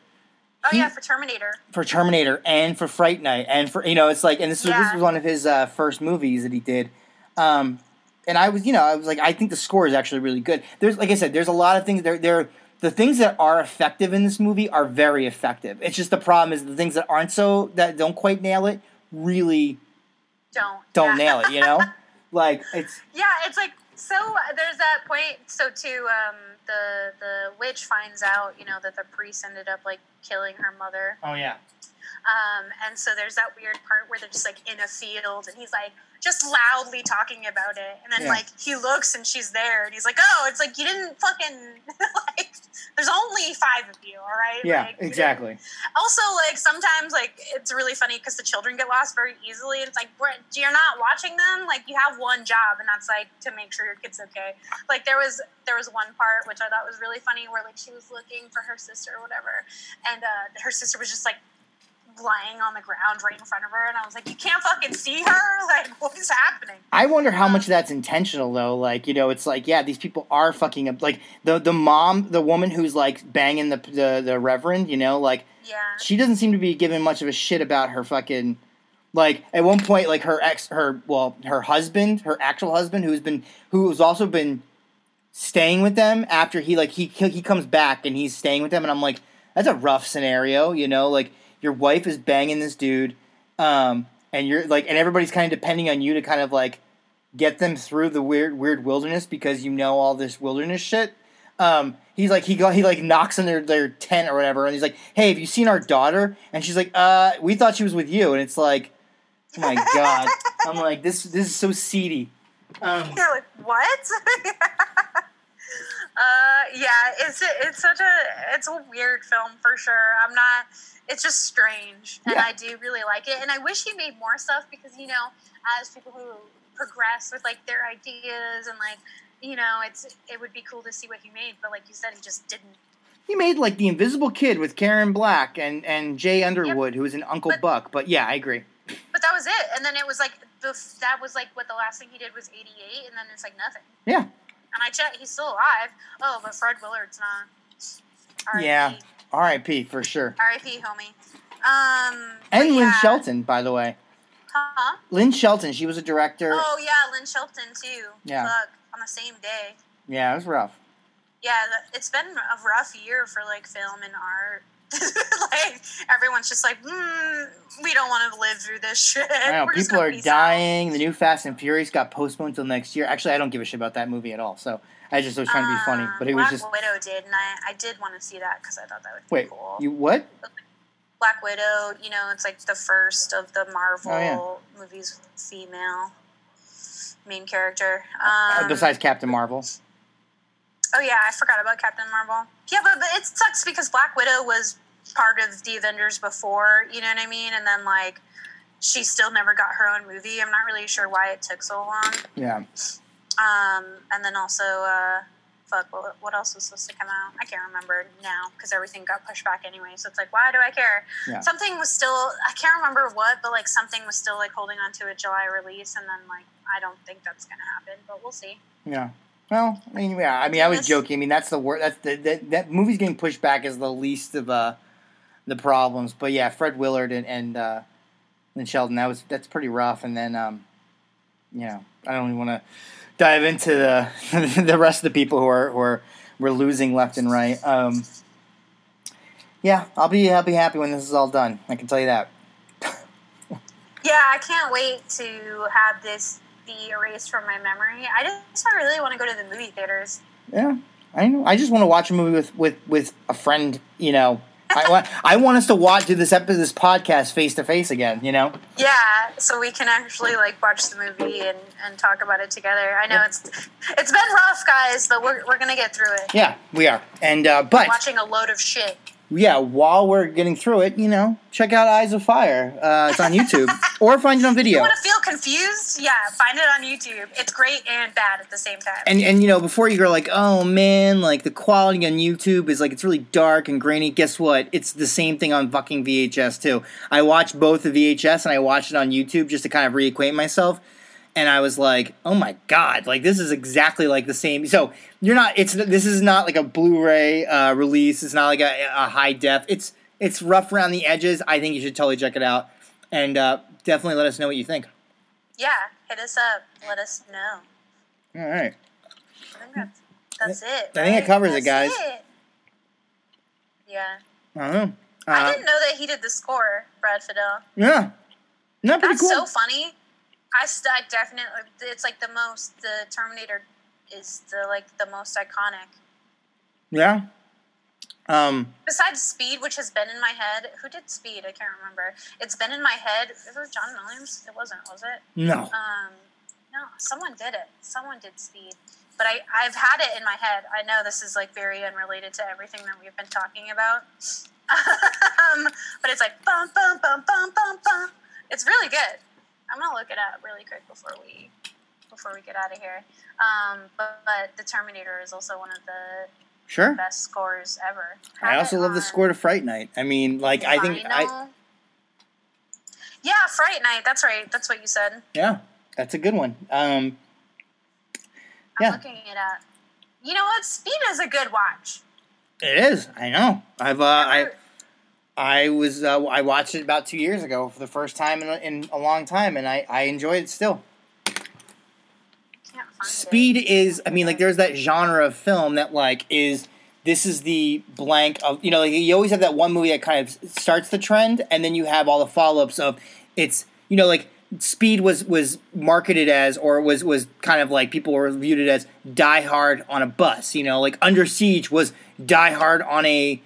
Oh He- yeah, for Terminator. for Terminator and for Fright Night and for you know it's like and this was this was one of his uh, first movies that he did, um, and I was, you know, I was like, I think the score is actually really good. There's, like I said, there's a lot of things. There, there, the things that are effective in this movie are very effective. It's just the problem is the things that aren't so that don't quite nail it really Don't. don't yeah. nail it. You know, like it's Yeah, it's like so. There's that point. So too, um, the the witch finds out, you know, that the priest ended up like killing her mother. oh yeah, Um, and so there's that weird part where they're just like in a field, and he's like just loudly talking about it, and then Yeah. like he looks and she's there, and he's like, "Oh, it's like you didn't fucking like." There's only five of you, all right? yeah, Like, exactly. Also, like sometimes, like it's really funny because the children get lost very easily. It's like you're not watching them. Like you have one job, and that's like to make sure your kid's okay. Like there was there was one part which I thought was really funny where like she was looking for her sister or whatever, and uh, her sister was just like lying on the ground right in front of her, and I was like, you can't fucking see her. Like what is happening? I wonder how much that's intentional though. Like, you know, it's like, yeah, these people are fucking up. Like the the mom, the woman who's like banging the the, the reverend, you know, like Yeah. she doesn't seem to be giving much of a shit about her fucking like at one point like her ex her well her husband her actual husband who's been who's also been staying with them after he like he he comes back and he's staying with them and I'm like that's a rough scenario you know like your wife is banging this dude um and you're like and everybody's kind of depending on you to kind of like get them through the weird weird wilderness because you know all this wilderness shit um, he's like he go, he like knocks on their, their tent or whatever, and he's like, "Hey, have you seen our daughter?" And she's like, "Uh, we thought she was with you." And it's like, oh my god, I'm like, this this is so seedy. Um, You're like, what? uh, yeah, it's it's such a it's a weird film for sure. I'm not. It's just strange, and Yeah. I do really like it. And I wish he made more stuff because you know, as people who progress with like their ideas and like you know, it's it would be cool to see what he made. But like you said, he just didn't. he made like the Invisible Kid with Karen Black and and Jay Underwood, who was an Uncle But- Buck. But yeah, I agree. But that was it. And then it was like the that was like what the last thing he did was '88, and then it's like nothing. Yeah, And I checked, he's still alive. Oh, but Fred Willard's not. R.I.P. Yeah. R.I.P. for sure. R.I.P. Homie. Um. And Lynn yeah. Shelton, by the way. Huh? Lynn Shelton, she was a director. Oh yeah, Lynn Shelton too. Yeah. Fuck, on the same day. Yeah, it was rough. Yeah, it's been a rough year for like film and art. like everyone's just like, mm, we don't want to live through this shit. Know people are peace out." dying. The new Fast and Furious got postponed until next year. Actually, I don't give a shit about that movie at all. So I just was trying to be funny, Uh, but it was Black just Widow did, and I, I did want to see that because I thought that would be wait. cool. You what? Black Widow, you know, it's like the first of the Marvel Oh, yeah. movies with female main character. Uh, Um, besides Captain Marvel. Oh yeah, I forgot about Captain Marvel. Yeah, but, but it sucks because Black Widow was part of the Avengers before, you know what I mean? And then like she still never got her own movie. I'm not really sure why it took so long. Yeah. Um, and then also, uh, fuck, what, what else was supposed to come out? I can't remember now because everything got pushed back anyway. So it's like, why do I care? Yeah. Something was still, I can't remember what, but like something was still like holding on to a July release, and then like I don't think that's gonna happen, but we'll see. Yeah. Well, I mean, yeah. I mean, I was joking. I mean, that's the word. That's the that, that movie's getting pushed back is the least of uh the problems. But yeah, Fred Willard and and uh, and Shelton. That was that's pretty rough. And then um, you know, I don't even want to dive into the the rest of the people who are who are we're losing left and right. Um, yeah, I'll be I'll be happy when this is all done. I can tell you that. Yeah, I can't wait to have this be erased from my memory. I just I really want to go to the movie theaters. Yeah, I know. I just want to watch a movie with with with a friend. You know, I want I want us to watch do this episode, this podcast face to face again. You know. Yeah, so we can actually like watch the movie and, and talk about it together. I know Yeah. it's it's been rough, guys, but we're, we're gonna get through it. Yeah, we are. And uh, but Watching a load of shit. Yeah, while we're getting through it, you know, check out Eyes of Fire. Uh, it's on YouTube or find it on You video. want to feel confused? Yeah, find it on YouTube. It's great and bad at the same time. And and you know, before you go like, oh man, like the quality on YouTube is like it's really dark and grainy. Guess what? It's the same thing on fucking VHS too. I watched both the VHS and I watched it on YouTube just to kind of reacquaint myself. And I was like, oh my god, like this is exactly like the same. So you're not. It's this is not like a Blu-ray uh, release. It's not like a, a high def. It's it's rough around the edges. I think you should totally check it out and uh, definitely let us know what you think. yeah, hit us up. Let us know. All right. That's, that's it. I think it right? covers it, guys. it. Yeah. I don't know. I Uh, didn't know that he did the score, Brad Fidel. yeah. Not pretty That's cool. so funny. I, st- definitely, it's like the most, the Terminator is the like the most iconic. yeah. Um. Besides Speed, which has been in my head. Who did Speed? I can't remember. It's been in my head. Is it John Williams? It wasn't, was it? No. Um, no, someone did it. Someone did Speed. But I, I've had it in my head. I know this is like very unrelated to everything that we've been talking about. um, but it's like bum bum bum bum bum bum. It's really good. I'm gonna look it up really quick before we before we get out of here. Um, but, but the Terminator is also one of the Sure. best scores ever. I also love the score to Fright Night. I mean, like I think I. Yeah, Fright Night. That's right. That's what you said. yeah, that's a good one. Um. I'm Yeah. looking it up. You know what? Speed is a good watch. It is. I know. I've uh, I I was uh, I watched it about two years ago for the first time in a, in a long time, and I I enjoy it still. Speed it. is. I mean, like there's that genre of film that like is. This is the blank of you know like you always have that one movie that kind of starts the trend, and then you have all the follow ups of it's you know like Speed was was marketed as or was was kind of like people were viewed it as Die Hard on a bus. You know, like Under Siege was Die Hard on a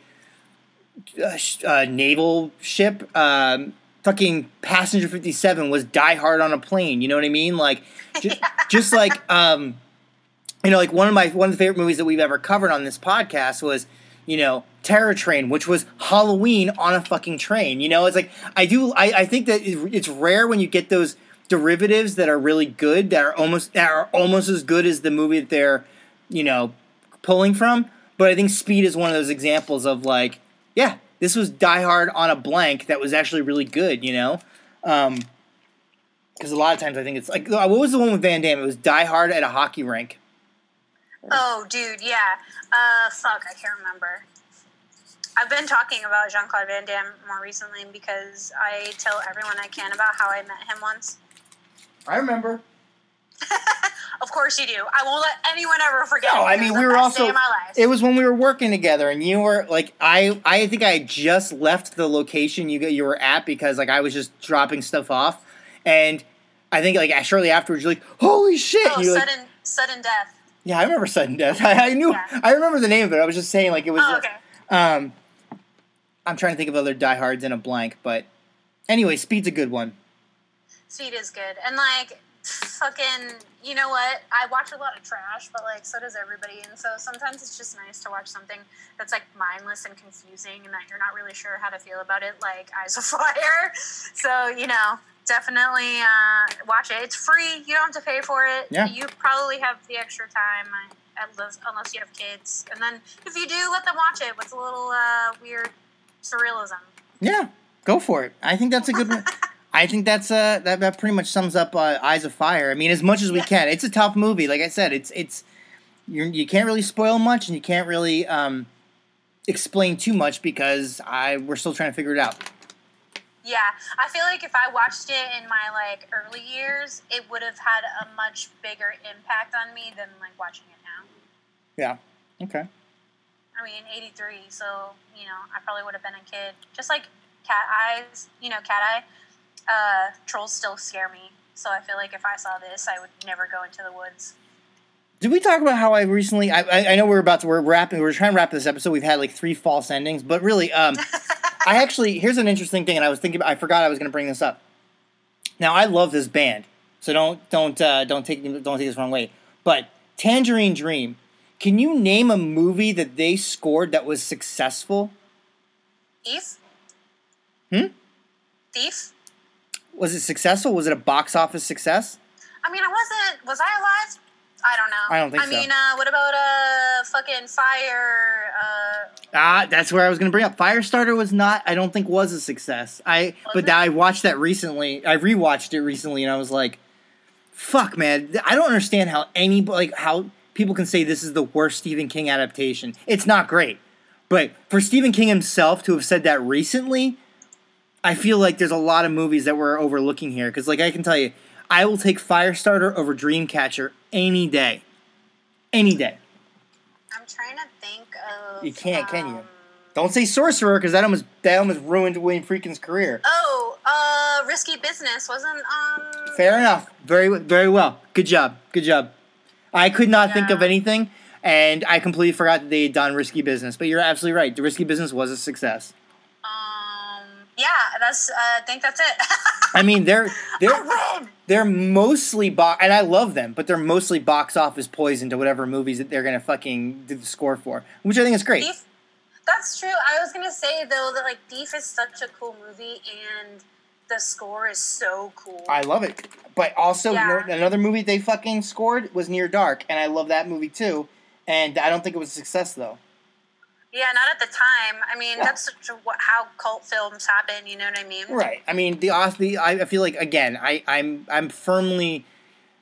uh, sh- uh, naval ship. Um, fucking Passenger Fifty Seven was Die Hard on a plane. You know what I mean? Like, ju- just like um, you know, like one of my one of the favorite movies that we've ever covered on this podcast was, you know, Terror Train, which was Halloween on a fucking train. You know, it's like I do. I, I think that it's rare when you get those derivatives that are really good that are almost that are almost as good as the movie that they're, you know, pulling from. But I think Speed is one of those examples of like, yeah, this was Die Hard on a blank that was actually really good. You know. Um, because a lot of times I think it's like what was the one with Van Damme? It was Die Hard at a hockey rink. Oh, dude, yeah. Uh, fuck, I can't remember. I've been talking about Jean Claude Van Damme more recently because I tell everyone I can about how I met him once. I remember. Of course you do. I won't let anyone ever forget. No. I mean we were also. day of my life. It was when we were working together, and you were like, I, I think I just left the location you you were at because like I was just dropping stuff off, and I think like shortly afterwards you're like, holy shit! oh, you're like, sudden, sudden death. yeah, I remember sudden death. I, I knew. Yeah. I remember the name of it. I was just saying like it was. Oh, okay. Um, I'm trying to think of other diehards in a blank, but anyway, Speed's a good one. Speed is good. And like fucking you know what? I watch a lot of trash, but like so does everybody. And so sometimes it's just nice to watch something that's like mindless and confusing and that you're not really sure how to feel about it, like Eyes of Fire. So, you know, definitely uh, watch it. It's free. You don't have to pay for it. Yeah. You probably have the extra time unless, unless you have kids. And then if you do, let them watch it with a little uh, weird surrealism. Yeah, go for it. I think that's a good one. I think that's uh that, that pretty much sums up uh, Eyes of Fire. I mean, as much as we can. It's a tough movie. Like I said, it's it's you're, you can't really spoil much, and you can't really um, explain too much because I we're still trying to figure it out. Yeah, I feel like if I watched it in my like early years, it would have had a much bigger impact on me than like watching it now. Yeah. Okay. I mean, '83, so you know, I probably would have been a kid. Just like Cat Eyes, you know, Cat Eye. Uh, trolls still scare me, so I feel like if I saw this, I would never go into the woods. Did we talk about how I recently? I, I, I know we're about to we're wrapping. We're trying to wrap this episode. We've had like three false endings, but really, um, I actually here's an interesting thing, and I was thinking. I forgot I was going to bring this up. Now I love this band, so don't don't uh, don't take don't take this wrong way. But Tangerine Dream, can you name a movie that they scored that was successful? Thief. Hmm? Thief. Was it successful? Was it a box office success? I mean, I wasn't. Was I alive? I don't know. I don't think I so. mean, uh, what about uh, fucking fire? Uh, Ah, that's where I was going to bring up. Firestarter was not. I don't think was a success. I but Wasn't? I watched that recently. I rewatched it recently, and I was like, "Fuck, man! I don't understand how any like how people can say this is the worst Stephen King adaptation. It's not great, but for Stephen King himself to have said that recently, I feel like there's a lot of movies that we're overlooking here. Because like I can tell you, I will take Firestarter over Dreamcatcher any day, any day. I'm trying to think of. You can't, can you? um, Don't say sorcerer because that almost that almost ruined William Friedkin's career. Oh, uh, risky business wasn't um. Fair enough. Very very well. Good job. Good job. I could not think of anything, and I completely forgot that they had done Risky Business. But you're absolutely right. The Risky Business was a success. Yeah, that's. Uh, I think that's it. I mean, they're they're they're mostly box, and I love them, but they're mostly box office poison to whatever movies that they're gonna fucking do the score for, which I think is great. Thief. That's true. I was gonna say though that like Thief is such a cool movie and the score is so cool. I love it. But also, Yeah. another movie they fucking scored was Near Dark, and I love that movie too. And I don't think it was a success though. Yeah, not at the time. I mean, Yeah. that's such a, what, how cult films happen. You know what I mean? Right. I mean, the the I I feel like again, I I'm I'm firmly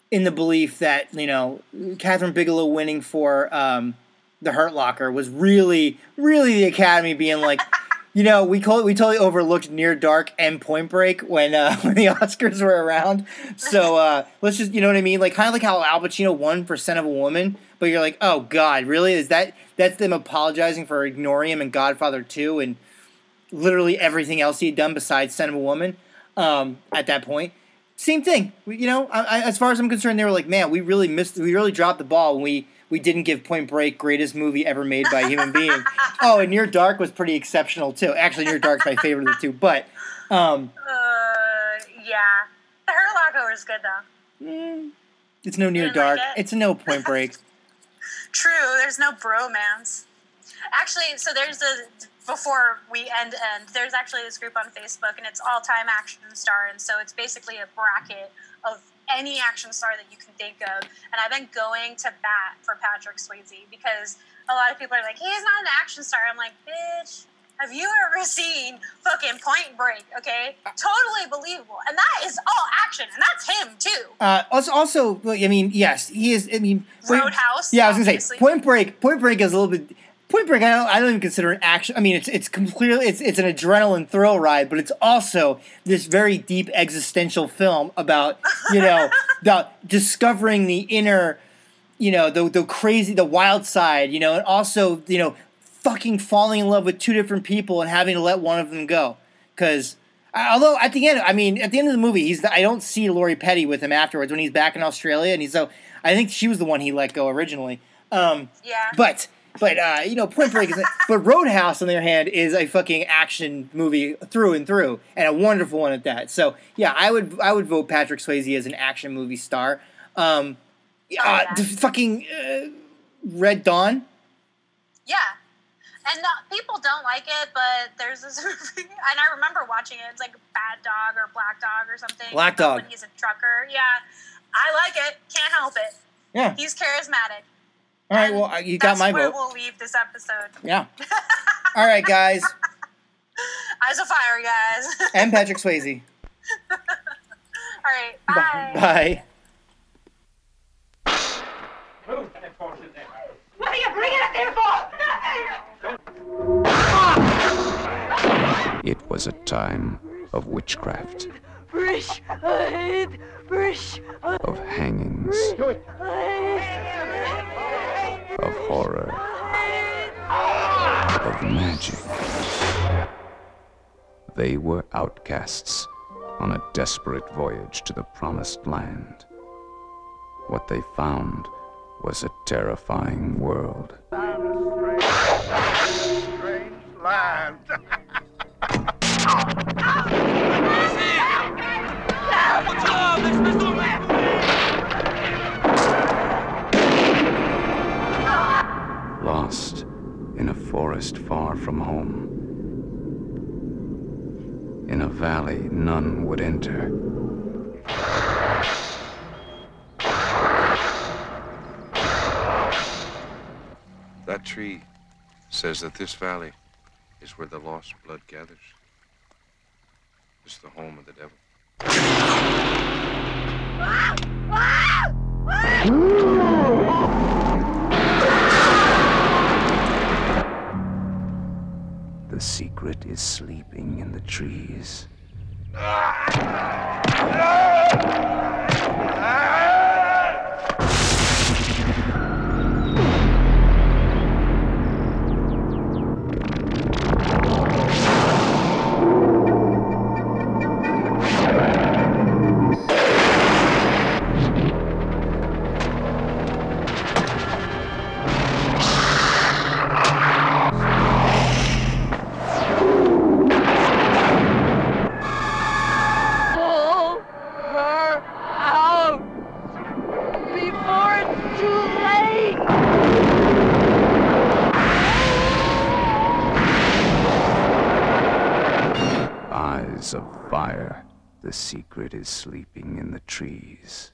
in the belief that you know Kathryn Bigelow winning for um, the Hurt Locker was really really the Academy being like. You know, we call we totally overlooked Near Dark and Point Break when uh, when the Oscars were around. So uh, let's just you know what I mean, like kind of like how Al Pacino won for Scent of a Woman, but you're like, oh God, really? Is that that's them apologizing for ignoring him in Godfather Two and literally everything else he had done besides Scent of a Woman um, at that point. Same thing, We- you know. I, I, as far as I'm concerned, they were like, "Man, we really missed. We really dropped the ball when we we didn't give Point Break greatest movie ever made by a human being." oh, and Near Dark was pretty exceptional too. Actually, Near Dark's my favorite of the two, but um, Uh, yeah. The Hurt Locker was good though. mm, it's no Near didn't like Dark. it? It's no Point Break. True, there's no bromance. Actually, so there's a before we end end. There's actually this group on Facebook, and it's all time action star, and so it's basically a bracket of any action star that you can think of. And I've been going to bat for Patrick Swayze because a lot of people are like, he's not an action star. I'm like, bitch. Have you ever seen fucking Point Break? Okay, totally believable, and that is all action, and that's him too. Uh, also, also, I mean, yes, he is. I mean, Point- Roadhouse. Yeah, I was gonna obviously. say Point Break. Point Break is a little bit. Point Break, I don't, I don't even consider an action. I mean, it's it's completely it's it's an adrenaline thrill ride, but it's also this very deep existential film about you know about discovering the inner, you know, the the crazy, the wild side, you know, and also you know, fucking falling in love with two different people and having to let one of them go, because. Although at the end, I mean, at the end of the movie, he's I don't see Lori Petty with him afterwards when he's back in Australia, and he's so I think she was the one he let go originally. Um, Yeah. but but uh, you know, Point Break is. but Roadhouse, on the other hand, is a fucking action movie through and through, and a wonderful one at that. So yeah, I would I would vote Patrick Swayze as an action movie star. Um, uh, yeah. the fucking uh, Red Dawn. Yeah. And uh, people don't like it, but there's this movie, and I remember watching it. It's like Bad Dog or Black Dog or something. Black Dog. When he's a trucker. Yeah. I like it. Can't help it. Yeah. He's charismatic. All right. And Well, uh, you got That's my where vote. we'll leave this episode. Yeah. All right, guys. Eyes of fire, guys. And Patrick Swayze. All right. Bye. Bye. What are you bringing it there for? It was a time of witchcraft, ahead, brish of hangings, of horror, of magic. They were outcasts on a desperate voyage to the promised land. What they found was a terrifying world. Lost in a forest far from home. In a valley none would enter. That tree says that this valley is where the lost blood gathers. It's the home of the devil. The secret is sleeping in the trees. is sleeping in the trees.